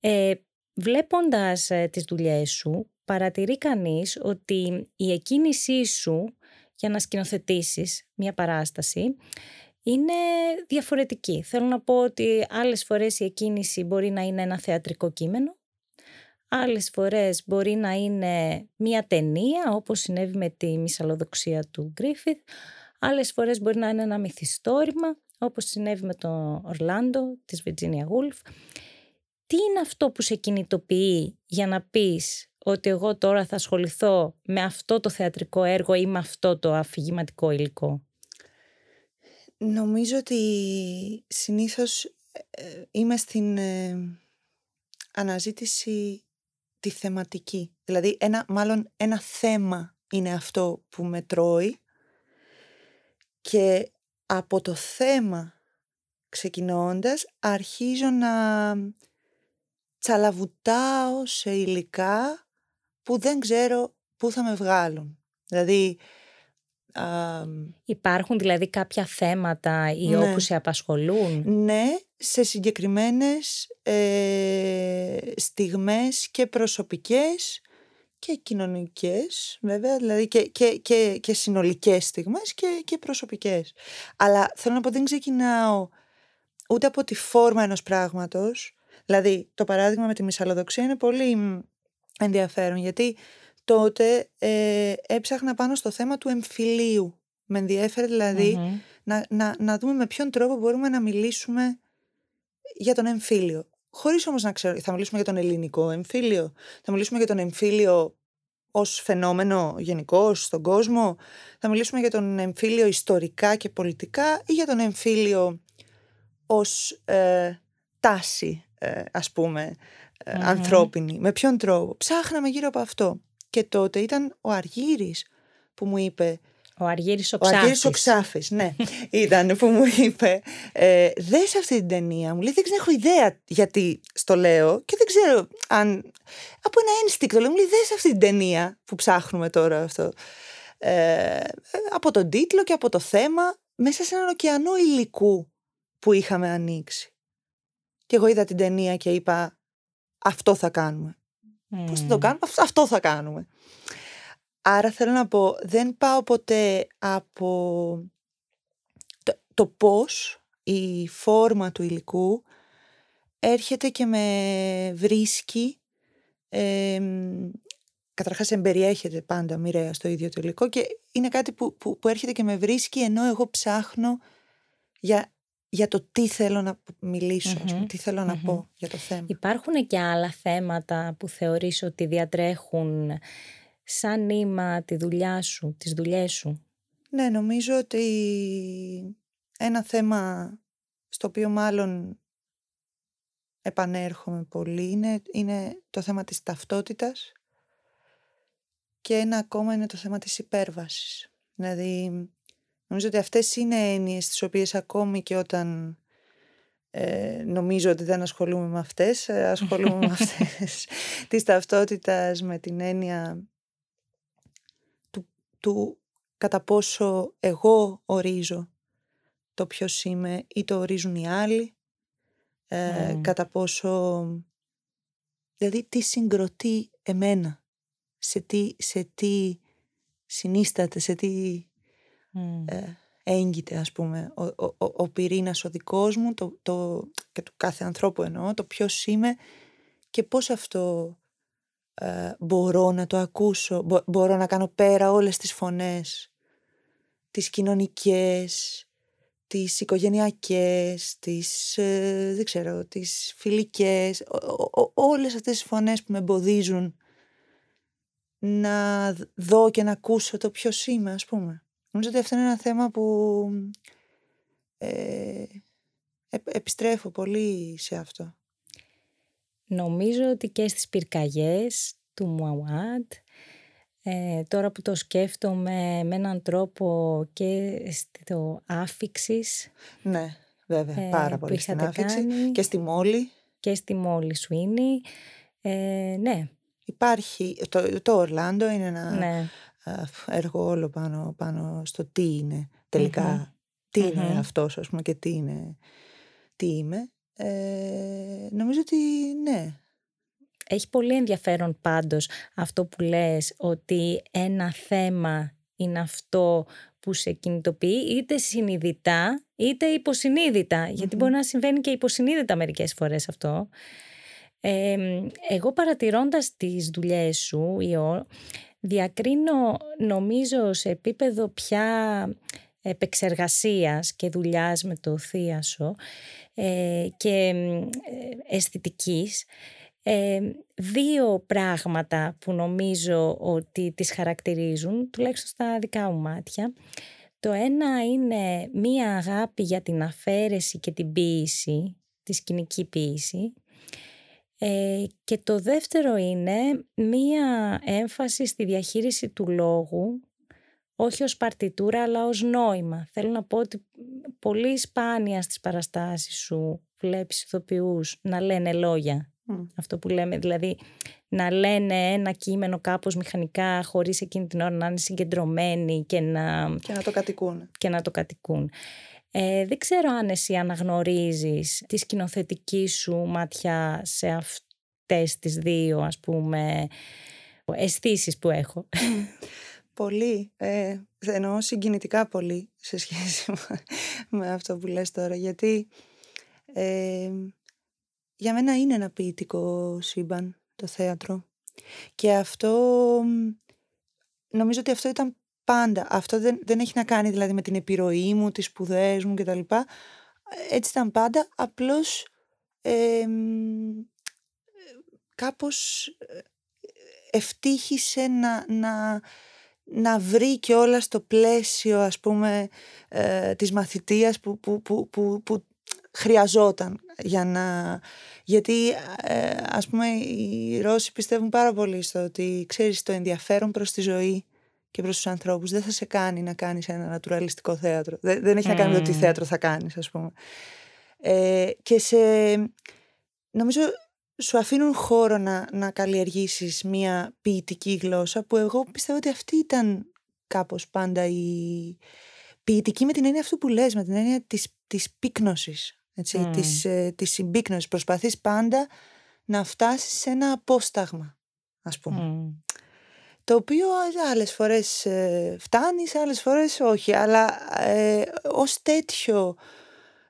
Ε, βλέποντας ε, τις δουλειές σου, παρατηρεί κανείς ότι η εκκίνησή σου για να σκηνοθετήσεις μια παράσταση είναι διαφορετική. Θέλω να πω ότι άλλες φορές η εκκίνηση μπορεί να είναι ένα θεατρικό κείμενο, άλλες φορές μπορεί να είναι μια ταινία όπως συνέβη με τη μυσαλλοδοξία του Γκρίφιθ, άλλες φορές μπορεί να είναι ένα μυθιστόρημα όπως συνέβη με τον Ορλάντο της Virginia Woolf τι είναι αυτό που σε κινητοποιεί για να πεις ότι εγώ τώρα θα ασχοληθώ με αυτό το θεατρικό έργο ή με αυτό το αφηγηματικό υλικό; Νομίζω ότι συνήθως ε, είμαι στην ε, αναζήτηση τη θεματική. Δηλαδή, ένα, μάλλον ένα θέμα είναι αυτό που με τρώει και από το θέμα ξεκινώντας αρχίζω να τσαλαβουτάω σε υλικά που δεν ξέρω πού θα με βγάλουν. Δηλαδή... Υπάρχουν δηλαδή κάποια θέματα ή ναι. όπου σε απασχολούν; Ναι, σε συγκεκριμένες ε, στιγμές και προσωπικές και κοινωνικές βέβαια, δηλαδή και, και, και, και συνολικές στιγμές και, και προσωπικές. Αλλά θέλω να πω δεν ξεκινάω ούτε από τη φόρμα ενός πράγματος, Δηλαδή, το παράδειγμα με τη μυσαλλοδοξία είναι πολύ ενδιαφέρον, γιατί τότε ε, έψαχνα πάνω στο θέμα του εμφυλίου. Με ενδιέφερε δηλαδή να, να, να δούμε με ποιον τρόπο μπορούμε να μιλήσουμε για τον εμφύλιο. Χωρίς όμως να ξέρω, θα μιλήσουμε για τον ελληνικό εμφύλιο, θα μιλήσουμε για τον εμφύλιο ως φαινόμενο γενικό στον κόσμο, θα μιλήσουμε για τον εμφύλιο ιστορικά και πολιτικά ή για τον εμφύλιο ως ε, τάση; Ε, ας πούμε ε, ανθρώπινη. Με ποιον τρόπο. Ψάχναμε γύρω από αυτό. Και τότε ήταν ο Αργύρης που μου είπε Ο Αργύρης ο Ο Αργύρης ο Ξάφης, ναι, ήταν που μου είπε ε, δες αυτή την ταινία, μου λέει δεν έχω ιδέα γιατί στο λέω και δεν ξέρω αν από ένα ένστικτο λέει, μου λέει δες αυτή την ταινία που ψάχνουμε τώρα αυτό ε, από τον τίτλο και από το θέμα μέσα σε έναν ωκεανό υλικού που είχαμε ανοίξει και εγώ είδα την ταινία και είπα αυτό θα κάνουμε mm. πώς θα το κάνουμε, αυτό θα κάνουμε Άρα θέλω να πω, δεν πάω ποτέ από το, το πώς η φόρμα του υλικού έρχεται και με βρίσκει, ε, καταρχάς εμπεριέχεται πάντα μοιραία στο ίδιο το υλικό και είναι κάτι που, που, που έρχεται και με βρίσκει ενώ εγώ ψάχνω για, για το τι θέλω να μιλησω τι θελω να πω για το θέμα. Υπάρχουν και άλλα θέματα που θεωρείς ότι διατρέχουν σαν νήμα τη δουλειά σου, τις δουλειές σου; Ναι, νομίζω ότι ένα θέμα στο οποίο μάλλον επανέρχομαι πολύ είναι, είναι το θέμα της ταυτότητας και ένα ακόμα είναι το θέμα της υπέρβασης. Δηλαδή, νομίζω ότι αυτές είναι έννοιες τις οποίες ακόμη και όταν ε, νομίζω ότι δεν ασχολούμαι με αυτές, ε, ασχολούμαι με αυτές της ταυτότητας με την έννοια του κατά πόσο εγώ ορίζω το ποιος είμαι ή το ορίζουν οι άλλοι, ε, κατά πόσο... Δηλαδή τι συγκροτεί εμένα, σε τι, σε τι συνίσταται, σε τι ε, έγκυται ας πούμε ο, ο, ο, ο πυρήνας ο δικός μου το, το, και του κάθε ανθρώπου εννοώ, το ποιος είμαι και πώς αυτό ε, μπορώ να το ακούσω, μπορώ να κάνω πέρα όλες τις φωνές, τις κοινωνικές, τις οικογενειακές, τις, ε, δεν ξέρω, τις φιλικές, όλες αυτές τις φωνές που με εμποδίζουν να δω και να ακούσω το ποιος είμαι, ας πούμε. Νομίζω ότι αυτό είναι ένα θέμα που ε, επιστρέφω πολύ σε αυτό. Νομίζω ότι και στις πυρκαγιές του Μουαουάτ, ε, τώρα που το σκέφτομαι με έναν τρόπο και στο άφηξης. Ναι, βέβαια, ε, πάρα πολύ στην άφηξη. Και στη Μόλη. Και στη Μόλη Σουίνι. Ε, ναι. Υπάρχει, το, το Ορλάντο είναι ένα ναι. Έργο όλο πάνω, πάνω στο τι είναι τελικά. Τι είναι αυτός, ας πούμε, και τι είναι, τι είμαι. Ε, νομίζω ότι ναι. Έχει πολύ ενδιαφέρον πάντως αυτό που λες ότι ένα θέμα είναι αυτό που σε κινητοποιεί είτε συνειδητά είτε Γιατί μπορεί να συμβαίνει και υποσυνείδητα μερικές φορές αυτό. εγώ παρατηρώντας τις δουλειές σου, Ιω, διακρίνω νομίζω σε επίπεδο πια επεξεργασίας και δουλειάς με το θείασο ε, και ε, αισθητικής ε, δύο πράγματα που νομίζω ότι τις χαρακτηρίζουν, τουλάχιστον στα δικά μου μάτια. Το ένα είναι μία αγάπη για την αφαίρεση και την ποίηση, τη σκηνική ποίηση. Ε, και το δεύτερο είναι μία έμφαση στη διαχείριση του λόγου όχι ως παρτιτούρα αλλά ως νόημα. Θέλω να πω ότι πολύ σπάνια στις παραστάσεις σου βλέπεις ηθοποιούς να λένε λόγια. Αυτό που λέμε, δηλαδή να λένε ένα κείμενο κάπως μηχανικά χωρίς εκείνη την ώρα να είναι συγκεντρωμένοι και να, και να το κατοικούν. Και να το κατοικούν. Ε, δεν ξέρω αν εσύ αναγνωρίζεις τη σκηνοθετική σου ματιά σε αυτές τις δύο ας πούμε αισθήσεις που έχω. Πολύ. Ε, εννοώ συγκινητικά πολύ σε σχέση με αυτό που λες τώρα. Γιατί ε, για μένα είναι ένα ποιητικό σύμπαν το θέατρο. Και αυτό, νομίζω ότι αυτό ήταν πάντα. Αυτό δεν, δεν έχει να κάνει δηλαδή με την επιρροή μου, τις σπουδές μου κτλ. Έτσι ήταν πάντα, απλώς ε, κάπως ευτύχησε να, να, να βρει και όλα στο πλαίσιο ας πούμε ε, της μαθητείας που, που, που, που, που χρειαζόταν για να... Γιατί ε, ας πούμε οι Ρώσοι πιστεύουν πάρα πολύ στο ότι ξέρεις το ενδιαφέρον προς τη ζωή και προς τους ανθρώπους δεν θα σε κάνει να κάνεις ένα νατουραλιστικό θέατρο. Δεν, δεν έχει να κάνει με το τι θέατρο θα κάνεις ας πούμε. Ε, και σε, νομίζω σου αφήνουν χώρο να, να καλλιεργήσεις μια ποιητική γλώσσα που εγώ πιστεύω ότι αυτή ήταν κάπως πάντα η ποιητική με την έννοια αυτού που λες, με την έννοια της, της πύκνωσης, έτσι, της, ε, της συμπύκνωσης. Προσπαθείς πάντα να φτάσεις σε ένα απόσταγμα, ας πούμε. Το οποίο άλλες φορές ε, φτάνεις, άλλες φορές όχι, αλλά ε, ως τέτοιο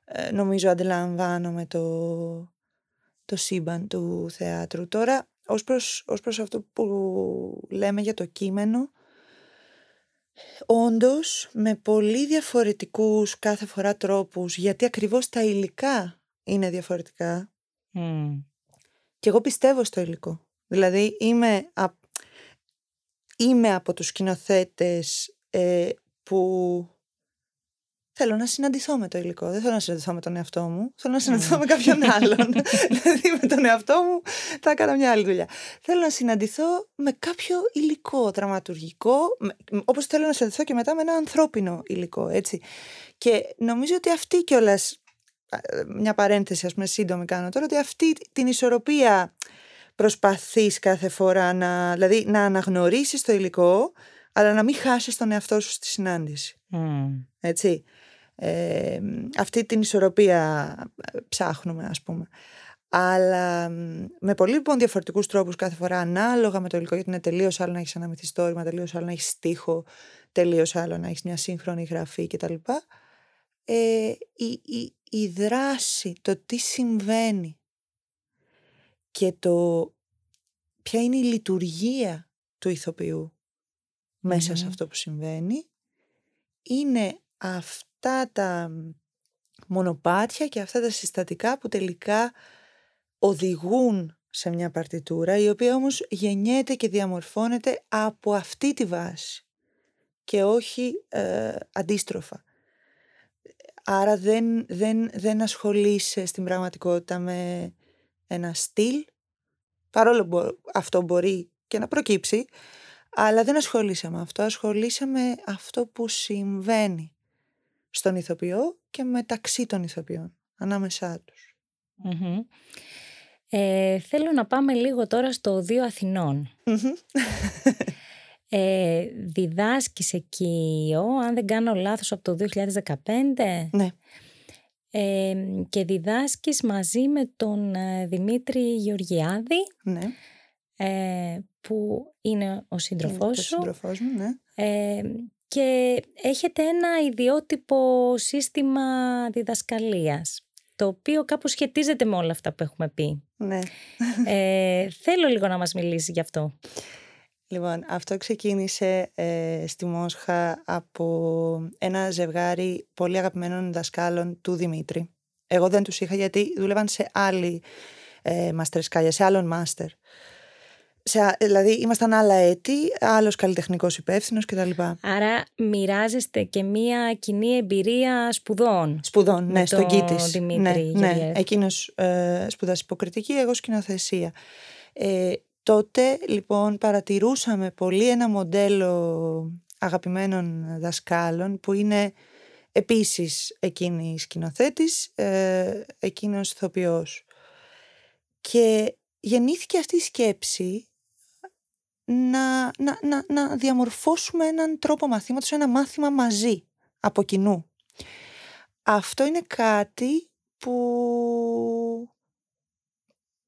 ε, νομίζω αντιλαμβάνομαι το, το σύμπαν του θεάτρου. Τώρα, ως προς, ως προς αυτό που λέμε για το κείμενο, όντως με πολύ διαφορετικούς κάθε φορά τρόπους, γιατί ακριβώς τα υλικά είναι διαφορετικά. Και εγώ πιστεύω στο υλικό. Δηλαδή είμαι, είμαι από τους σκηνοθέτες ε, που Θέλω να συναντηθώ με το υλικό. Δεν θέλω να συναντηθώ με τον εαυτό μου. Θέλω να συναντηθώ με κάποιον άλλον. δηλαδή με τον εαυτό μου θα έκανα μια άλλη δουλειά. Θέλω να συναντηθώ με κάποιο υλικό, δραματουργικό, όπως θέλω να συναντηθώ και μετά με ένα ανθρώπινο υλικό, έτσι. Και νομίζω ότι αυτή κιόλας. Μια παρένθεση, ας πούμε, σύντομη κάνω τώρα, ότι αυτή την ισορροπία προσπαθείς κάθε φορά να, δηλαδή, να αναγνωρίσεις το υλικό, αλλά να μην χάσεις τον εαυτό σου στη συνάντηση. Έτσι αυτή την ισορροπία ε, ψάχνουμε ας πούμε. Αλλά με πολύ λοιπόν διαφορετικούς τρόπους κάθε φορά, ανάλογα με το υλικό, γιατί είναι τελείως άλλο να έχεις ένα μυθιστόρημα, τελείως άλλο να έχεις στίχο, τελείως άλλο να έχεις μια σύγχρονη γραφή κτλ. Ε, η, η, η δράση, το τι συμβαίνει και το ποια είναι η λειτουργία του ηθοποιού μέσα σε αυτό που συμβαίνει είναι αυτό αυτά τα μονοπάτια και αυτά τα συστατικά που τελικά οδηγούν σε μια παρτιτούρα η οποία όμως γεννιέται και διαμορφώνεται από αυτή τη βάση και όχι ε, αντίστροφα. Άρα δεν, δεν, δεν ασχολείσαι στην πραγματικότητα με ένα στυλ, παρόλο που αυτό μπορεί και να προκύψει, αλλά δεν ασχολείσαι με αυτό, ασχολείσαι με αυτό που συμβαίνει στον ηθοποιό και μεταξύ των ηθοποιών, ανάμεσά τους. Ε, θέλω να πάμε λίγο τώρα στο Δύο Αθηνών. Ε, διδάσκεις εκεί, αν δεν κάνω λάθος, από το 2015. Ναι. Ε, και διδάσκεις μαζί με τον ε, Δημήτρη Γεωργιάδη. Ναι. Ε, που είναι ο σύντροφός σου. Ο σύντροφός μου, ναι. Ε, και έχετε ένα ιδιότυπο σύστημα διδασκαλίας το οποίο κάπου σχετίζεται με όλα αυτά που έχουμε πει. Ναι. Ε, θέλω λίγο να μας μιλήσεις γι' αυτό. Λοιπόν, αυτό ξεκίνησε ε, στη Μόσχα από ένα ζευγάρι πολύ αγαπημένων διδασκάλων του Δημήτρη. Εγώ δεν τους είχα γιατί δούλευαν σε άλλη ε, μαστρεσκάλια, σε άλλον μάστερ σε, δηλαδή ήμασταν άλλα έτη, άλλος καλλιτεχνικός υπεύθυνος κτλ. Άρα μοιράζεστε και μία κοινή εμπειρία σπουδών. Σπουδών, ναι, στον Κίτης. Δημήτρη ναι, ναι. Εκείνος ε, σπουδάζει υποκριτική, εγώ σκηνοθεσία. Ε, τότε λοιπόν παρατηρούσαμε πολύ ένα μοντέλο αγαπημένων δασκάλων που είναι επίσης εκείνη σκηνοθέτης, ε, εκείνος ηθοποιός. Και γεννήθηκε αυτή η σκέψη να, να, να, να διαμορφώσουμε έναν τρόπο μαθήματος, ένα μάθημα μαζί, από κοινού. Αυτό είναι κάτι που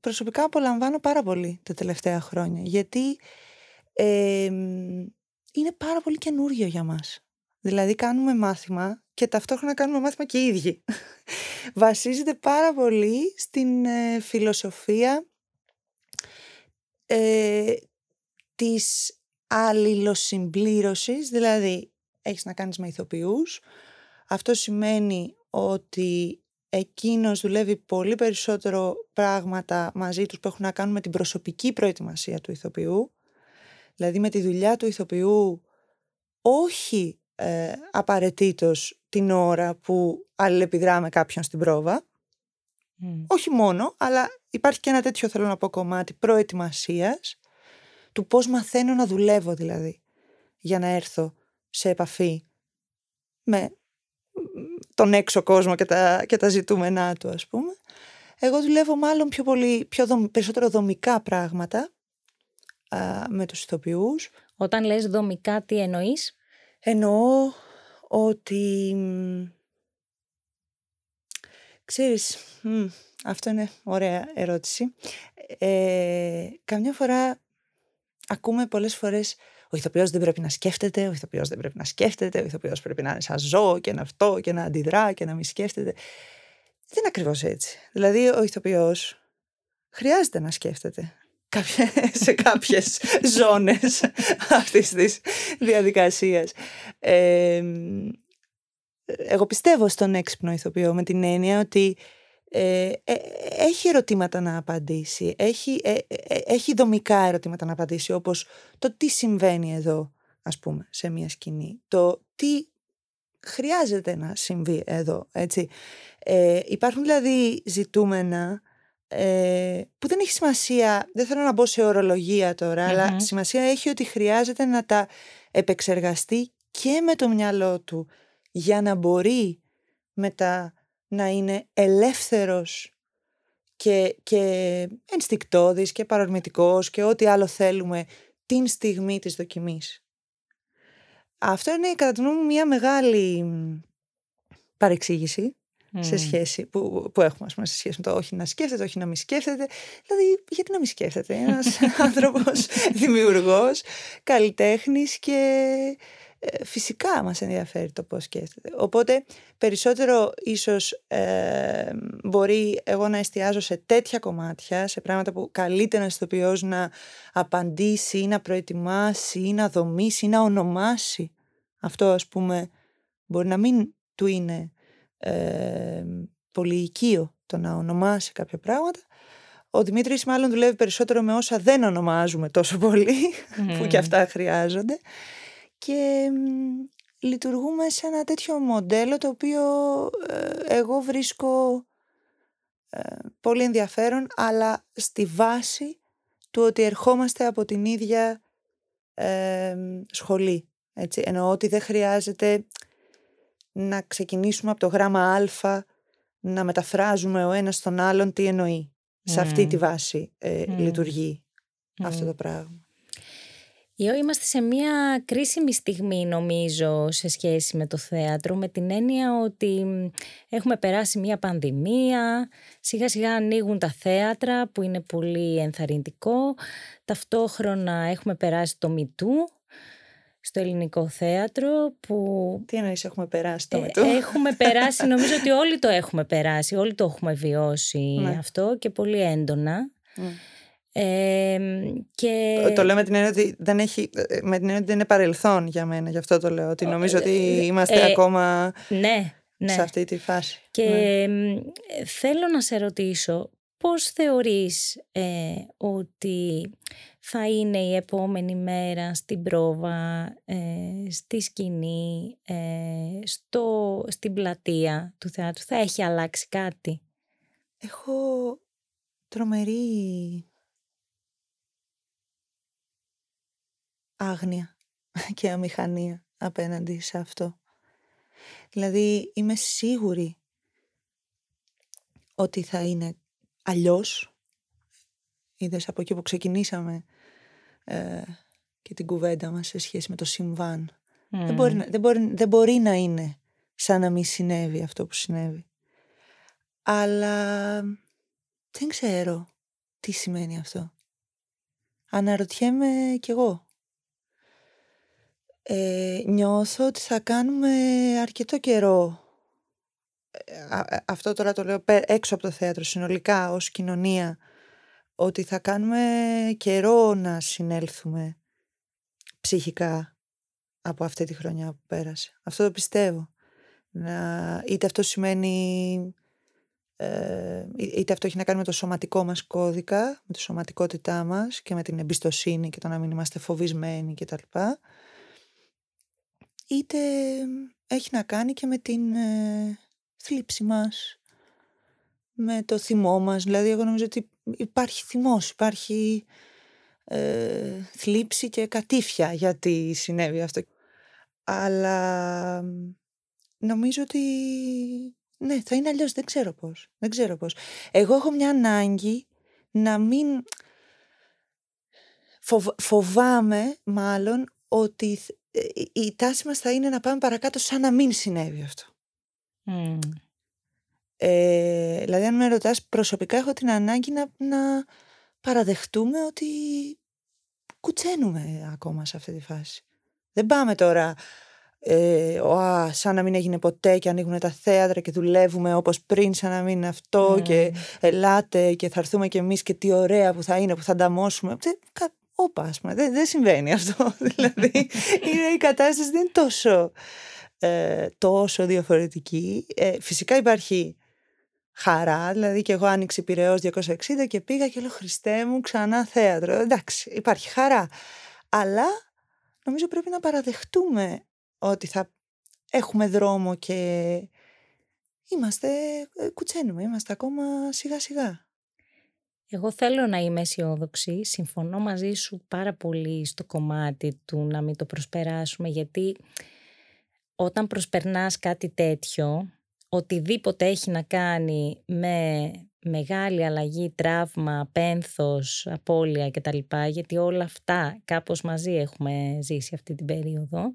προσωπικά απολαμβάνω πάρα πολύ τα τελευταία χρόνια, γιατί είναι πάρα πολύ καινούριο για μας. Δηλαδή κάνουμε μάθημα και ταυτόχρονα κάνουμε μάθημα και οι ίδιοι. Βασίζεται πάρα πολύ στην ε, φιλοσοφία ε, της αλληλοσυμπλήρωσης, δηλαδή έχεις να κάνεις με ηθοποιούς. Αυτό σημαίνει ότι εκείνος δουλεύει πολύ περισσότερο πράγματα μαζί τους που έχουν να κάνουν με την προσωπική προετοιμασία του ηθοποιού, δηλαδή με τη δουλειά του ηθοποιού όχι ε, απαραίτητος την ώρα που αλληλεπιδρά με κάποιον στην πρόβα, όχι μόνο, αλλά υπάρχει και ένα τέτοιο θέλω να πω κομμάτι προετοιμασίας του πώς μαθαίνω να δουλεύω δηλαδή. για να έρθω σε επαφή με τον έξω κόσμο και τα, και τα ζητούμενά του ας πούμε. Εγώ δουλεύω μάλλον πιο πολύ, πιο περισσότερο δομικά πράγματα α, με τους ηθοποιούς. Όταν λες δομικά τι εννοείς; Εννοώ ότι ξέρεις, αυτό είναι ωραία ερώτηση. Ε, καμιά φορά ακούμε πολλές φορές ο ηθοποιός δεν πρέπει να σκέφτεται, ο ηθοποιός δεν πρέπει να σκέφτεται, ο ηθοποιός πρέπει να είναι σαν ζώο και να αυτό και να αντιδρά και να μην σκέφτεται. Δεν είναι ακριβώς έτσι. Δηλαδή, ο ηθοποιός χρειάζεται να σκέφτεται σε κάποιες ζώνες αυτής της διαδικασίας. εγώ πιστεύω στον έξυπνο ηθοποιό με την έννοια ότι ε, ε, έχει ερωτήματα να απαντήσει, έχει, ε, έχει δομικά ερωτήματα να απαντήσει, όπως το τι συμβαίνει εδώ, ας πούμε, σε μια σκηνή, το τι χρειάζεται να συμβεί εδώ, έτσι. υπάρχουν δηλαδή ζητούμενα που δεν έχει σημασία, δεν θέλω να μπω σε ορολογία αλλά σημασία έχει ότι χρειάζεται να τα επεξεργαστεί και με το μυαλό του για να μπορεί μετά να είναι ελεύθερος και, και ενστικτόδης και παρορμητικός και ό,τι άλλο θέλουμε την στιγμή της δοκιμής. Αυτό είναι κατά τη μου μια μεγάλη παρεξήγηση σε σχέση που, που έχουμε πούμε, σε σχέση με το όχι να σκέφτεται, όχι να μην σκέφτεται. Δηλαδή, γιατί να μην σκέφτεται; Ένας άνθρωπος δημιουργός, καλλιτέχνης και ε, φυσικά μας ενδιαφέρει το πώς σκέφτεται. Οπότε περισσότερο ίσως ε, μπορεί εγώ να εστιάζω σε τέτοια κομμάτια, σε πράγματα που καλείται να ηθοποιός να απαντήσει ή να προετοιμάσει ή να δομήσει ή να ονομάσει. Αυτό ας πούμε μπορεί να μην του είναι ε, πολύ οικείο το να ονομάσει κάποια πράγματα. Ο Δημήτρης μάλλον δουλεύει περισσότερο με όσα δεν ονομάζουμε τόσο πολύ, που και αυτά χρειάζονται και λειτουργούμε σε ένα τέτοιο μοντέλο το οποίο ε, εγώ βρίσκω ε, πολύ ενδιαφέρον αλλά στη βάση του ότι ερχόμαστε από την ίδια ε, σχολή. Έτσι. Εννοώ ότι δεν χρειάζεται να ξεκινήσουμε από το γράμμα α να μεταφράζουμε ο ένας στον άλλον τι εννοεί. Σε αυτή τη βάση λειτουργεί αυτό το πράγμα. Ιω, είμαστε σε μια κρίσιμη στιγμή νομίζω σε σχέση με το θέατρο με την έννοια ότι έχουμε περάσει μια πανδημία, σιγά σιγά ανοίγουν τα θέατρα που είναι πολύ ενθαρρυντικό, ταυτόχρονα έχουμε περάσει το Μητού στο ελληνικό θέατρο που... Τι εννοείς έχουμε περάσει το ε, Μητού; Έχουμε περάσει, νομίζω ότι όλοι το έχουμε περάσει, όλοι το έχουμε βιώσει ναι. αυτό και πολύ έντονα. Ναι και... Το λέω με την έννοια ότι δεν έχει, με την έννοια ότι δεν είναι παρελθόν για μένα, γι' αυτό το λέω, ότι νομίζω ότι ε, είμαστε ε, ακόμα ναι, ναι. σε αυτή τη φάση. Και ναι. θέλω να σε ρωτήσω, πώς θεωρείς ε, ότι θα είναι η επόμενη μέρα στην πρόβα, στη σκηνή, στο, στην πλατεία του θεάτρου, θα έχει αλλάξει κάτι; Έχω τρομερή άγνοια και αμηχανία απέναντι σε αυτό. Δηλαδή είμαι σίγουρη ότι θα είναι αλλιώς. Είδες από εκεί που ξεκινήσαμε ε, και την κουβέντα μας σε σχέση με το συμβάν. Δεν, μπορεί, δεν, μπορεί, δεν μπορεί να είναι σαν να μην συνέβη αυτό που συνέβη. Αλλά δεν ξέρω τι σημαίνει αυτό. Αναρωτιέμαι κι εγώ ε, νιώθω ότι θα κάνουμε αρκετό καιρό ε, ε, αυτό τώρα το λέω έξω από το θέατρο συνολικά ως κοινωνία ότι θα κάνουμε καιρό να συνέλθουμε ψυχικά από αυτή τη χρονιά που πέρασε. Αυτό το πιστεύω. Να, είτε αυτό σημαίνει ε, είτε αυτό έχει να κάνει με το σωματικό μας κώδικα, με τη σωματικότητά μας και με την εμπιστοσύνη και το να μην είμαστε φοβισμένοι κτλ είτε έχει να κάνει και με την ε, θλίψη μας, με το θυμό μας. Δηλαδή, εγώ νομίζω ότι υπάρχει θυμός, υπάρχει ε, θλίψη και κατήφια γιατί συνέβη αυτό. Αλλά νομίζω ότι ναι, θα είναι αλλιώς. Δεν ξέρω πώς. Δεν ξέρω πώς. Εγώ έχω μια ανάγκη να μην... Φοβάμαι μάλλον ότι ε, η τάση μας θα είναι να πάμε παρακάτω σαν να μην συνέβη αυτό. Ε, δηλαδή αν με ρωτάς προσωπικά έχω την ανάγκη να, να παραδεχτούμε ότι κουτσένουμε ακόμα σε αυτή τη φάση. Δεν πάμε τώρα ε, ο, σαν να μην έγινε ποτέ και ανοίγουν τα θέατρα και δουλεύουμε όπως πριν σαν να μην είναι αυτό mm. και ελάτε και θα έρθουμε κι εμείς και τι ωραία που θα είναι που θα ανταμώσουμε. Όπα, ας πούμε, δεν, δεν συμβαίνει αυτό. δηλαδή είναι, η κατάσταση δεν είναι τόσο, ε, τόσο διαφορετική. Ε, φυσικά υπάρχει χαρά, δηλαδή και εγώ άνοιξε Πυραιός 260 και πήγα και λέω Χριστέ μου ξανά θέατρο. Εντάξει, υπάρχει χαρά. Αλλά νομίζω πρέπει να παραδεχτούμε ότι θα έχουμε δρόμο και είμαστε, ε, κουτσένουμε, είμαστε ακόμα σιγά σιγά. Εγώ θέλω να είμαι αισιόδοξη, συμφωνώ μαζί σου πάρα πολύ στο κομμάτι του να μην το προσπεράσουμε γιατί όταν προσπερνάς κάτι τέτοιο, οτιδήποτε έχει να κάνει με μεγάλη αλλαγή, τραύμα, πένθος, απώλεια κτλ. Γιατί όλα αυτά κάπως μαζί έχουμε ζήσει αυτή την περίοδο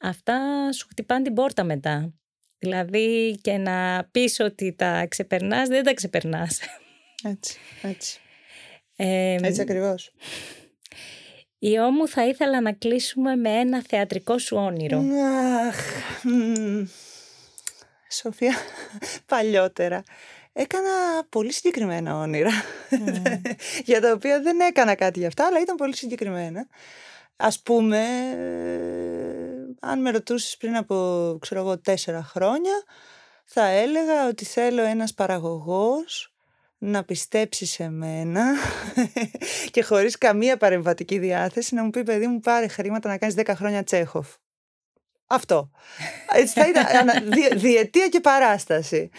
αυτά σου χτυπάνε την πόρτα μετά. Δηλαδή και να πεις ότι τα ξεπερνάς, δεν τα ξεπερνάς. Έτσι, έτσι. Ε, έτσι ακριβώς. Ή όμου θα ήθελα να κλείσουμε με ένα θεατρικό σου όνειρο. Αχ, Σοφία, παλιότερα έκανα πολύ συγκεκριμένα όνειρα, για τα οποία δεν έκανα κάτι γι' αυτά, αλλά ήταν πολύ συγκεκριμένα. Ας πούμε, αν με ρωτούσες πριν από, ξέρω εγώ, τέσσερα χρόνια, θα έλεγα ότι θέλω ένας παραγωγός να πιστέψεις σε μένα και χωρίς καμία παρεμβατική διάθεση να μου πει παιδί μου πάρε χρήματα να κάνεις 10 χρόνια Τσέχοφ. Αυτό. Έτσι θα ήταν διετία και παράσταση.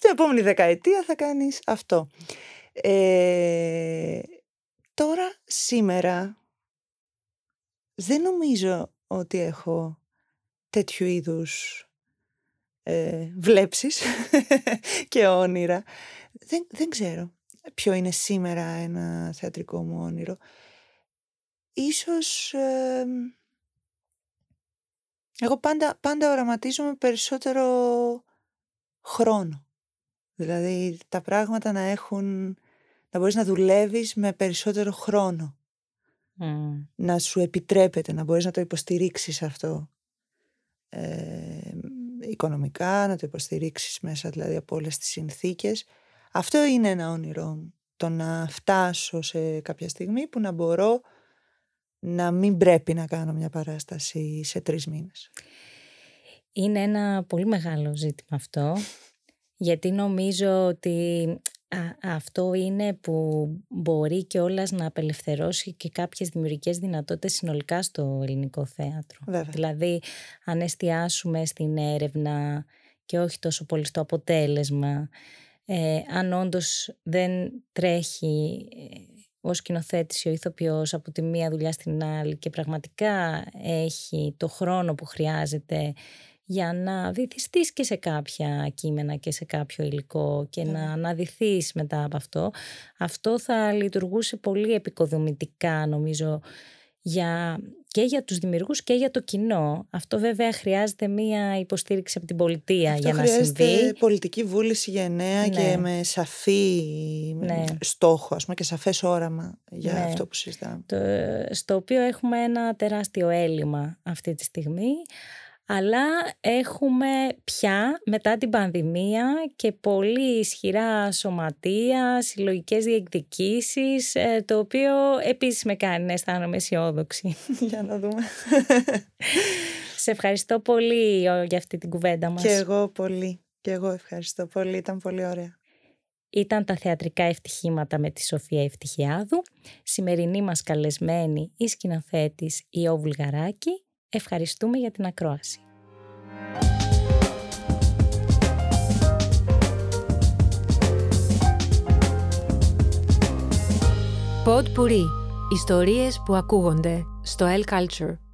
Την επόμενη δεκαετία θα κάνεις αυτό. Ε, τώρα, σήμερα, δεν νομίζω ότι έχω τέτοιου είδους ε, βλέψεις και όνειρα. Δεν, δεν ξέρω ποιο είναι σήμερα ένα θεατρικό μου όνειρο. Ίσως... εγώ πάντα, πάντα οραματίζομαι περισσότερο χρόνο. Δηλαδή τα πράγματα να έχουν... να μπορείς να δουλεύεις με περισσότερο χρόνο. Να σου επιτρέπεται να μπορείς να το υποστηρίξεις αυτό ε, οικονομικά, να το υποστηρίξεις μέσα δηλαδή από όλες τις συνθήκες. Αυτό είναι ένα όνειρό μου. Το να φτάσω σε κάποια στιγμή που να μπορώ να μην πρέπει να κάνω μια παράσταση σε τρεις μήνες. Είναι ένα πολύ μεγάλο ζήτημα αυτό, γιατί νομίζω ότι αυτό είναι που μπορεί και όλας να απελευθερώσει και κάποιες δημιουργικές δυνατότητες συνολικά στο ελληνικό θέατρο. Δηλαδή, αν εστιάσουμε στην έρευνα και όχι τόσο πολύ στο αποτέλεσμα, ε, αν όντως δεν τρέχει ε, ο σκηνοθέτης ο ηθοποιός από τη μία δουλειά στην άλλη και πραγματικά έχει το χρόνο που χρειάζεται για να βυθιστείς και σε κάποια κείμενα και σε κάποιο υλικό και να αναδυθείς μετά από αυτό. Αυτό θα λειτουργούσε πολύ επικοδομητικά νομίζω για, και για τους δημιουργούς και για το κοινό. Αυτό βέβαια χρειάζεται μία υποστήριξη από την πολιτεία για να συμβεί. Χρειάζεται πολιτική βούληση γενναία και ναι. με σαφή ναι. στόχο ας πούμε, και σαφές όραμα για ναι. αυτό που συζητάμε. Το, στο οποίο έχουμε ένα τεράστιο έλλειμμα αυτή τη στιγμή αλλά έχουμε πια μετά την πανδημία και πολύ ισχυρά σωματεία, συλλογικές διεκδικήσεις, ε, το οποίο επίσης με κάνει να αισθάνομαι αισιόδοξη. Για να δούμε. Σε ευχαριστώ πολύ για αυτή την κουβέντα μας. Και εγώ πολύ. Και εγώ ευχαριστώ πολύ. Ήταν πολύ ωραία. Ήταν τα θεατρικά ευτυχήματα με τη Σοφία Ευτυχιάδου. Σημερινή μας καλεσμένη η σκηνοθέτης Ιώ Βουλγαράκη Ευχαριστούμε για την ακρόαση. Pod Puri. Ιστορίες που ακούγονται στο L Culture.